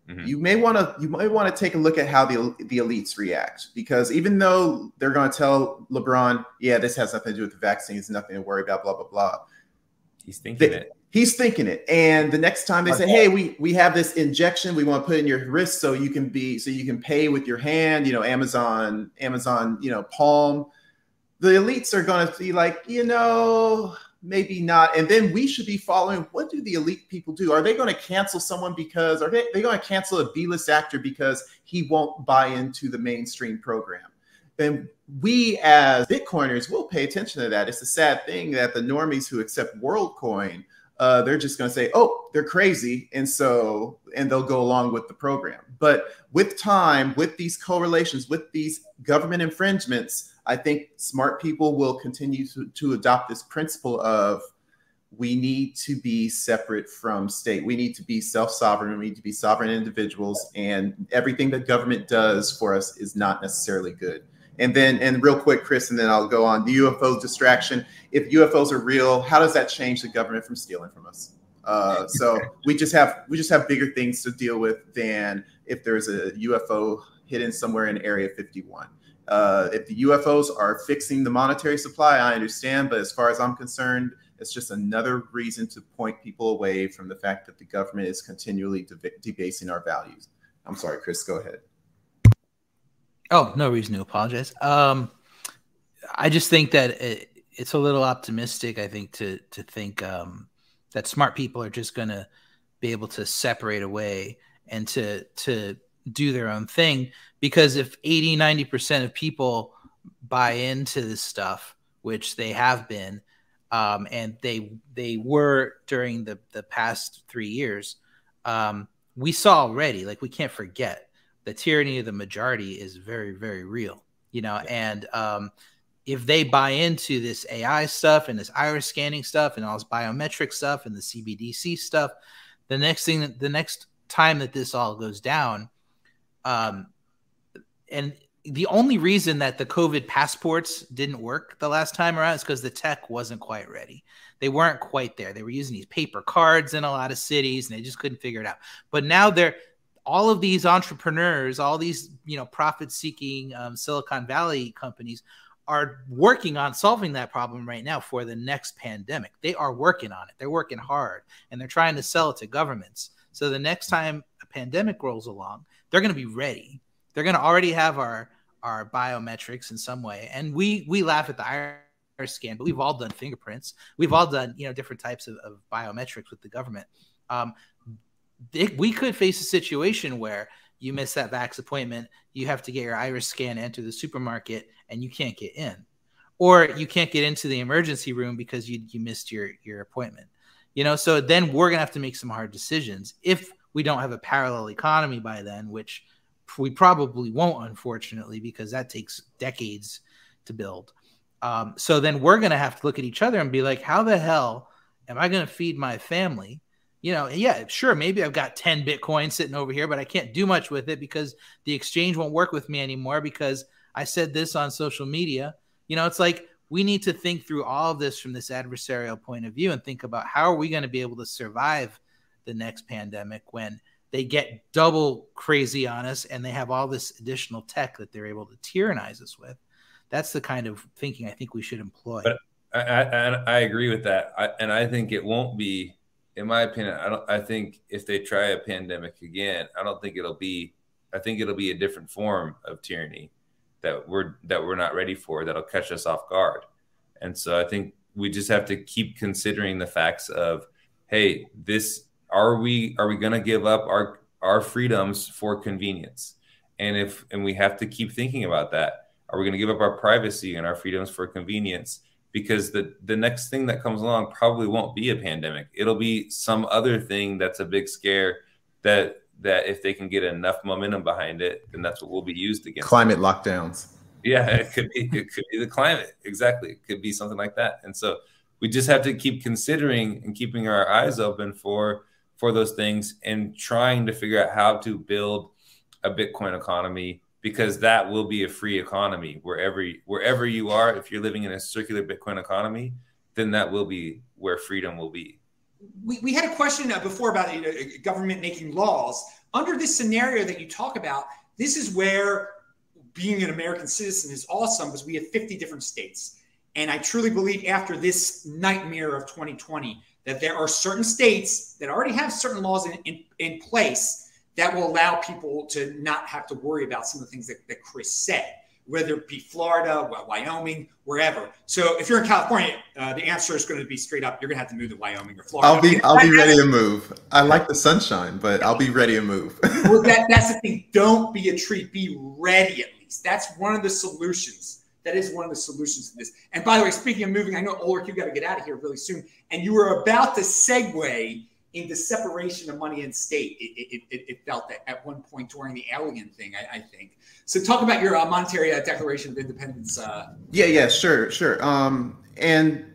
Mm-hmm. You may want to you might want to take a look at how the the elites react because even though they're going to tell LeBron, yeah, this has nothing to do with the vaccines, nothing to worry about, blah blah blah. He's thinking they, it. He's thinking it, and the next time they say, "Hey, we we have this injection, we want to put in your wrist so you can be so you can pay with your hand," you know, Amazon, Amazon, you know, Palm. The elites are going to be like, you know, maybe not. And then we should be following what do the elite people do? Are they going to cancel someone because are they, they going to cancel a B-list actor because he won't buy into the mainstream program? And we as Bitcoiners will pay attention to that. It's a sad thing that the normies who accept WorldCoin, uh, they're just going to say, "Oh, they're crazy," and so and they'll go along with the program. But with time, with these correlations, with these government infringements, I think smart people will continue to, to adopt this principle of we need to be separate from state. We need to be self-sovereign. We need to be sovereign individuals, and everything that government does for us is not necessarily good. And then, and real quick, Chris, and then I'll go on the UFO distraction. If UFOs are real, how does that change the government from stealing from us? Uh, so we just have we just have bigger things to deal with than if there's a UFO hidden somewhere in Area 51. Uh, if the UFOs are fixing the monetary supply, I understand. But as far as I'm concerned, it's just another reason to point people away from the fact that the government is continually debasing our values. I'm sorry, Chris, go ahead. Oh, no reason to apologize. Um, I just think that it, it's a little optimistic. I think to to think um, that smart people are just going to be able to separate away and to to do their own thing because if 80 90% of people buy into this stuff which they have been um, and they they were during the the past three years um, we saw already like we can't forget the tyranny of the majority is very very real you know? And um, if they buy into this ai stuff and this iris scanning stuff and all this biometric stuff and the cbdc stuff the next thing the next time that this all goes down um, and the only reason that the COVID passports didn't work the last time around is because the tech wasn't quite ready. They weren't quite there. They were using these paper cards in a lot of cities and they just couldn't figure it out. But now they're all of these entrepreneurs, all these you know profit-seeking um, Silicon Valley companies are working on solving that problem right now for the next pandemic. They are working on it. They're working hard and they're trying to sell it to governments. So the next time a pandemic rolls along, they're going to be ready. They're going to already have our our biometrics in some way. And we we laugh at the iris scan, but we've all done fingerprints. We've all done you know different types of, of biometrics with the government. Um, we could face a situation where you miss that vax appointment, you have to get your iris scan enter the supermarket, and you can't get in, or you can't get into the emergency room because you you missed your your appointment. You know, so then we're gonna have to make some hard decisions if we don't have a parallel economy by then, which we probably won't, unfortunately, because that takes decades to build. Um, so then we're going to have to look at each other and be like, how the hell am I going to feed my family? You know, yeah, sure, maybe I've got 10 Bitcoin sitting over here, but I can't do much with it because the exchange won't work with me anymore because I said this on social media. You know, it's like we need to think through all of this from this adversarial point of view and think about how are we going to be able to survive the next pandemic when they get double crazy on us and they have all this additional tech that they're able to tyrannize us with. That's the kind of thinking I think we should employ. But I, I, I agree with that, I, and I think it won't be, in my opinion. I don't. I think if they try a pandemic again, I don't think it'll be. I think it'll be a different form of tyranny that we're that we're not ready for. That'll catch us off guard, and so I think we just have to keep considering the facts of, hey, this are we are we going to give up our our freedoms for convenience? And if and we have to keep thinking about that. Are we going to give up our privacy and our freedoms for convenience? Because the the next thing that comes along probably won't be a pandemic. It'll be some other thing that's a big scare that that if they can get enough momentum behind it, then that's what will be used against. Climate lockdowns. Yeah, it could be. It could be the climate. Exactly. It could be something like that. And so we just have to keep considering and keeping our eyes open for for those things and trying to figure out how to build a Bitcoin economy because that will be a free economy wherever wherever you are. If you're living in a circular Bitcoin economy, then that will be where freedom will be. We, we had a question uh, before about you know, government making laws. Under this scenario that you talk about, this is where being an American citizen is awesome because we have 50 different states. And I truly believe after this nightmare of 2020, that there are certain states that already have certain laws in, in, in place that will allow people to not have to worry about some of the things that, that Chris said. whether it be Florida, Wyoming, wherever. So if you're in California, uh, the answer is going to be straight up. You're going to have to move to Wyoming or Florida. I'll be I'll be ready to move. I like the sunshine, but I'll be ready to move. well, that, that's the thing. Don't be a treat. Be ready at least. That's one of the solutions. That is one of the solutions to this. And by the way, speaking of moving, I know Ulric, you got to get out of here really soon. And you were about to segue into separation of money and state. It, it, it, felt that at one point during the alien thing, I, I think. So talk about your uh, monetary uh, Declaration of Independence. Uh. Yeah, yeah, sure, sure. Um, and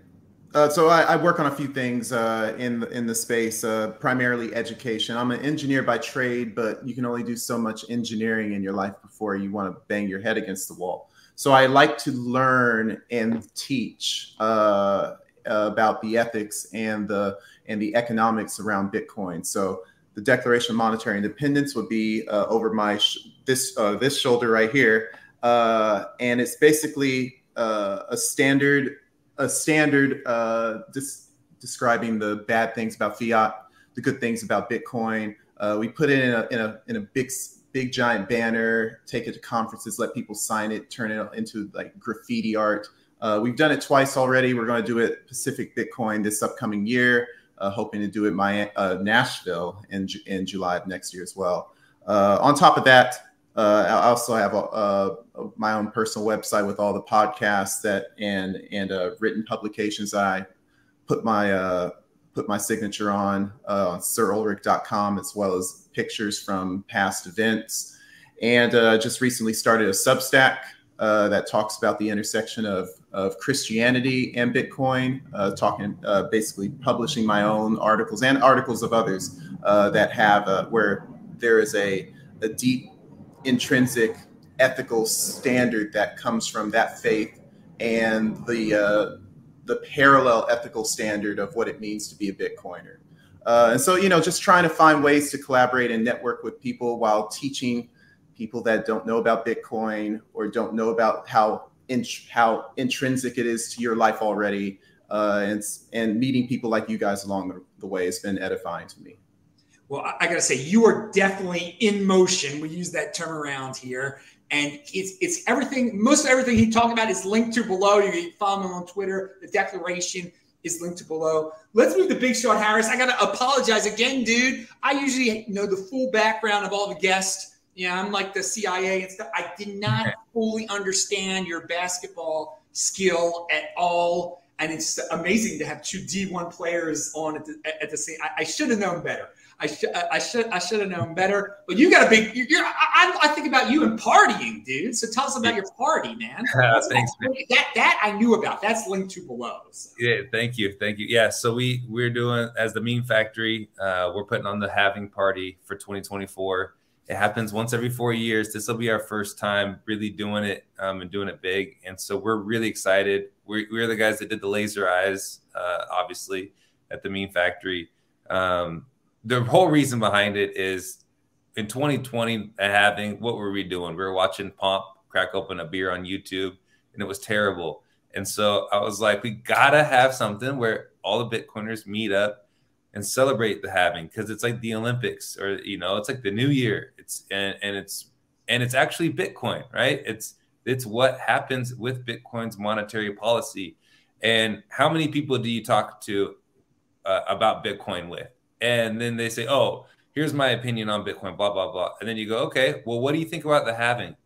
uh, so I, I, work on a few things uh, in the, in the space, uh, primarily education. I'm an engineer by trade, but you can only do so much engineering in your life before you want to bang your head against the wall. So I like to learn and teach about the ethics and the and the economics around Bitcoin. So the Declaration of Monetary Independence would be uh, over my this uh, this shoulder right here, uh, and it's basically uh, a standard a standard uh, describing the bad things about fiat, the good things about Bitcoin. Uh, we put it in a in a in a big big giant banner, take it to conferences, let people sign it, turn it into like graffiti art. we've done it twice already. We're going to do it Pacific Bitcoin this upcoming year uh, hoping to do it my uh, Nashville in in July of next year as well. Uh, on top of that, uh, I also have a, a, my own personal website with all the podcasts that and and uh, written publications I put my uh, put my signature on on sirulrich.com as well as pictures from past events. And just recently started a Substack uh, that talks about the intersection of, of Christianity and Bitcoin, uh, talking uh, basically publishing my own articles and articles of others uh, that have uh, where there is a, a deep intrinsic ethical standard that comes from that faith and the the parallel ethical standard of what it means to be a Bitcoiner. and so, you know, just trying to find ways to collaborate and network with people while teaching people that don't know about Bitcoin or don't know about how in, how intrinsic it is to your life already, uh, and and meeting people like you guys along the, the way has been edifying to me. Well, I, gotta say, you are definitely in motion. We use that term around here, and it's it's everything. Most of everything he talked about is linked to below. You can follow him on Twitter. The declaration is linked to below. Let's move to Big Shot Harris. I gotta apologize again, dude. I usually know the full background of all the guests yeah, I'm like the CIA and stuff. I did not fully understand your basketball skill at all. And it's amazing to have two D1 players on at the, at the same. I, I should have known better. I should I should I should have known better. But you got a big. You're, I, I think about you and partying, dude. So tell us about your party, man. Uh, thanks. That that I knew about. That's linked to below. So. Yeah, thank you, thank you. Yeah, so we we're doing as the Meme Factory. Uh, we're putting on the halving party for 2024 it happens once every four years. This will be our first time really doing it um, and doing it big. And so we're really excited. We're, we're the guys that did the laser eyes, uh, obviously, at the Meme Factory. Um, the whole reason behind it is in 2020, having what were we doing? We were watching Pomp crack open a beer on YouTube, and it was terrible. And so I was like, we gotta have something where all the Bitcoiners meet up and celebrate the halving because it's like the Olympics or you know it's like the new year. It's and, and it's and it's actually Bitcoin, right? It's it's what happens with Bitcoin's monetary policy. And how many people do you talk to uh, about Bitcoin with? And then they say, "Oh, here's my opinion on Bitcoin." Blah blah blah. And then you go, "Okay, well, what do you think about the halving?"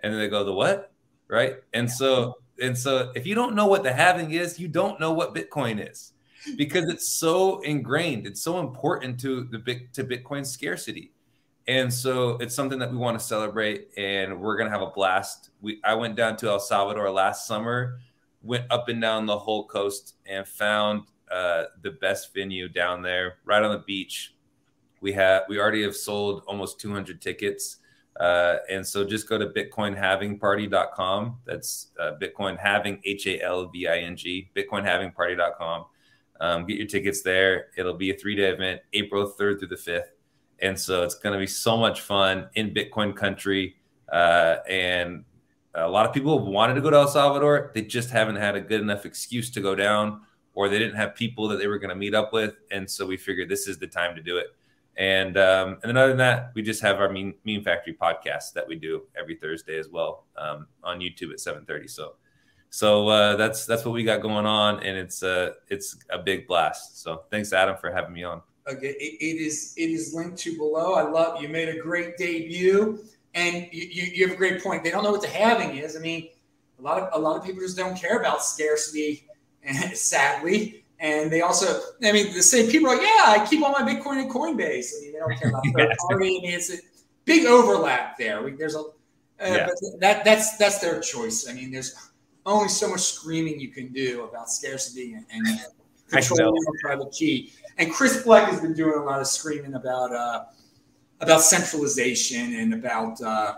And then they go, "The what?" Right? And so and so if you don't know what the halving is, you don't know what Bitcoin is because it's so ingrained. It's so important to the big to Bitcoin scarcity. And so it's something that we want to celebrate and we're going to have a blast. We I went down to El Salvador last summer, went up and down the whole coast and found uh, the best venue down there right on the beach. We have we already have sold almost 200 tickets. Uh, and so just go to bitcoinhalvingparty.com. That's uh, Bitcoin halving H A L V I N G, bitcoinhalvingparty.com. Um, get your tickets there. It'll be a three day event, April 3rd through the 5th. And so it's going to be so much fun in Bitcoin country. Uh, and a lot of people have wanted to go to El Salvador. They just haven't had a good enough excuse to go down, or they didn't have people that they were going to meet up with. And so we figured this is the time to do it. And um, and then other than that, we just have our Mean, Meme Factory podcast that we do every Thursday as well um, on YouTube at 7:30. So so uh, that's that's what we got going on, and it's uh, it's a big blast. So thanks, Adam, for halving me on. Okay, it, it is it is linked to below. I love you made a great debut, and you, you, you have a great point. They don't know what the having is. I mean, a lot of a lot of people just don't care about scarcity, sadly. And they also, I mean, the same people are like, yeah, I keep all my Bitcoin in Coinbase. I mean, they don't care about third party. I mean, it's a big overlap there. We, there's a, uh, yeah. that that's that's their choice. I mean, there's only so much screaming you can do about scarcity and, and controlling the private key. And Chris Blec has been doing a lot of screaming about uh, about centralization and about uh,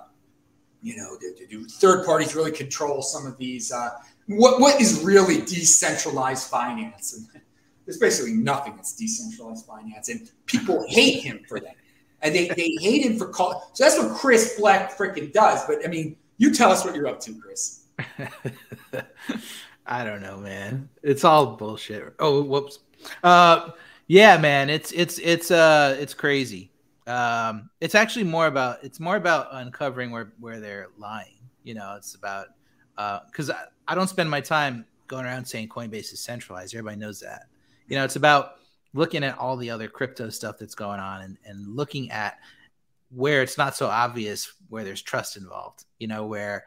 you know do, do third parties really control some of these uh, what what is really decentralized finance? And there's basically nothing that's decentralized finance, and people hate him for that. And they, they hate him for call. So that's what Chris Blec freaking does. But I mean, you tell us what you're up to, Chris. I don't know, man. It's all bullshit. Oh, whoops. Uh, yeah, man. It's it's it's uh it's crazy. Um, it's actually more about it's more about uncovering where where they're lying. You know, it's about because uh, I, don't spend my time going around saying Coinbase is centralized. Everybody knows that. You know, it's about looking at all the other crypto stuff that's going on and, and looking at where it's not so obvious where there's trust involved, you know, where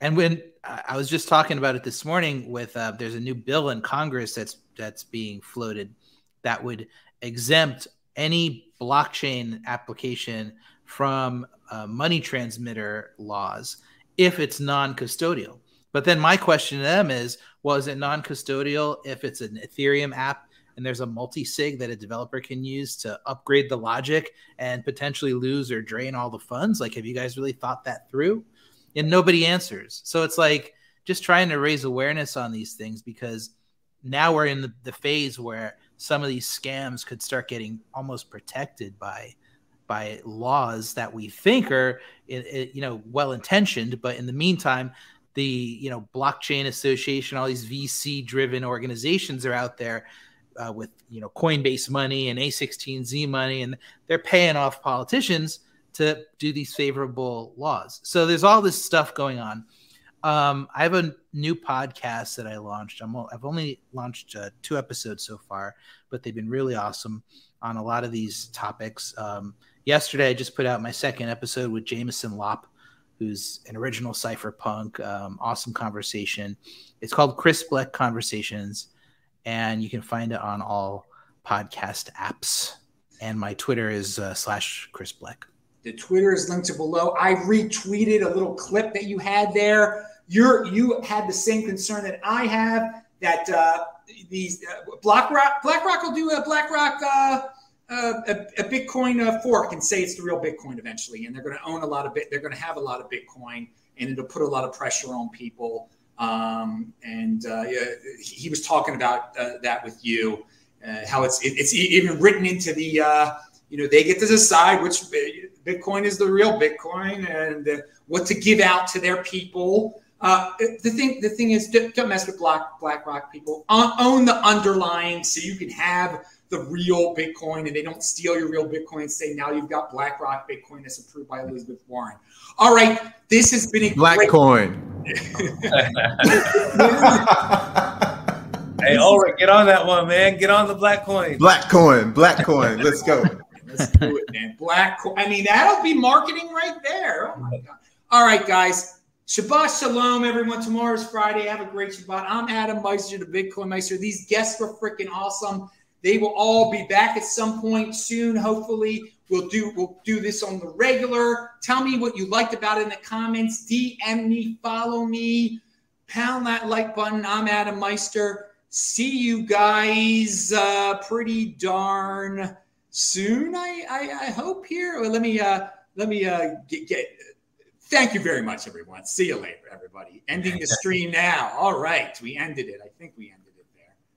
and when I was just talking about it this morning with uh, there's a new bill in Congress that's that's being floated that would exempt any blockchain application from uh, money transmitter laws if it's non-custodial. But then my question to them is, is it non-custodial if it's an Ethereum app and there's a multi-sig that a developer can use to upgrade the logic and potentially lose or drain all the funds? Like, have you guys really thought that through? And nobody answers. So it's like just trying to raise awareness on these things because now we're in the, the phase where some of these scams could start getting almost protected by by laws that we think are you know well intentioned but in the meantime the you know blockchain association all these vc driven organizations are out there uh, with you know coinbase money and a16z money and they're paying off politicians to do these favorable laws. So there's all this stuff going on. Um, i have a new podcast that i launched. I have only launched uh, two episodes so far but they've been really awesome on a lot of these topics. Um, yesterday I just put out my second episode with Jameson Lopp, who's an original cypherpunk. Um, awesome conversation. It's called Chris Blec Conversations, and you can find it on all podcast apps. And my Twitter is uh, slash Chris Blec. The Twitter is linked to below. I retweeted a little clip that you had there. You're you had the same concern that I have that uh, these uh, BlackRock BlackRock will do a BlackRock a, a, Bitcoin uh, fork and say it's the real Bitcoin eventually, and they're going to own a lot of bit. They're going to have a lot of Bitcoin, and it'll put a lot of pressure on people. Um, and uh, he was talking about uh, that with you, uh, how it's it, it's even written into the uh, you know they get to decide which Bitcoin is the real Bitcoin and what to give out to their people. the thing the thing is don't mess with Black BlackRock people. Own the underlying so you can have the real Bitcoin and they don't steal your real Bitcoin and say now you've got BlackRock Bitcoin that's approved by Elizabeth Warren. All right, this has been a black great- coin. hey, Ulric, get on that one, man. Get on the black coin. Black coin, black coin. Let's go. Let's do it, man. Black coin. I mean, that'll be marketing right there. Oh my god. All right, guys. Shabbat Shalom, everyone. Tomorrow's Friday. Have a great Shabbat. I'm Adam Meister, the Bitcoin Meister. These guests were freaking awesome. They will all be back at some point soon. Hopefully, we'll do we'll do this on the regular. Tell me what you liked about it in the comments. DM me, follow me, pound that like button. I'm Adam Meister. See you guys uh, pretty darn soon. I, I, I hope here. Well, let me uh, let me uh, get, get. Thank you very much, everyone. See you later, everybody. Ending the stream now. All right, we ended it. I think we ended.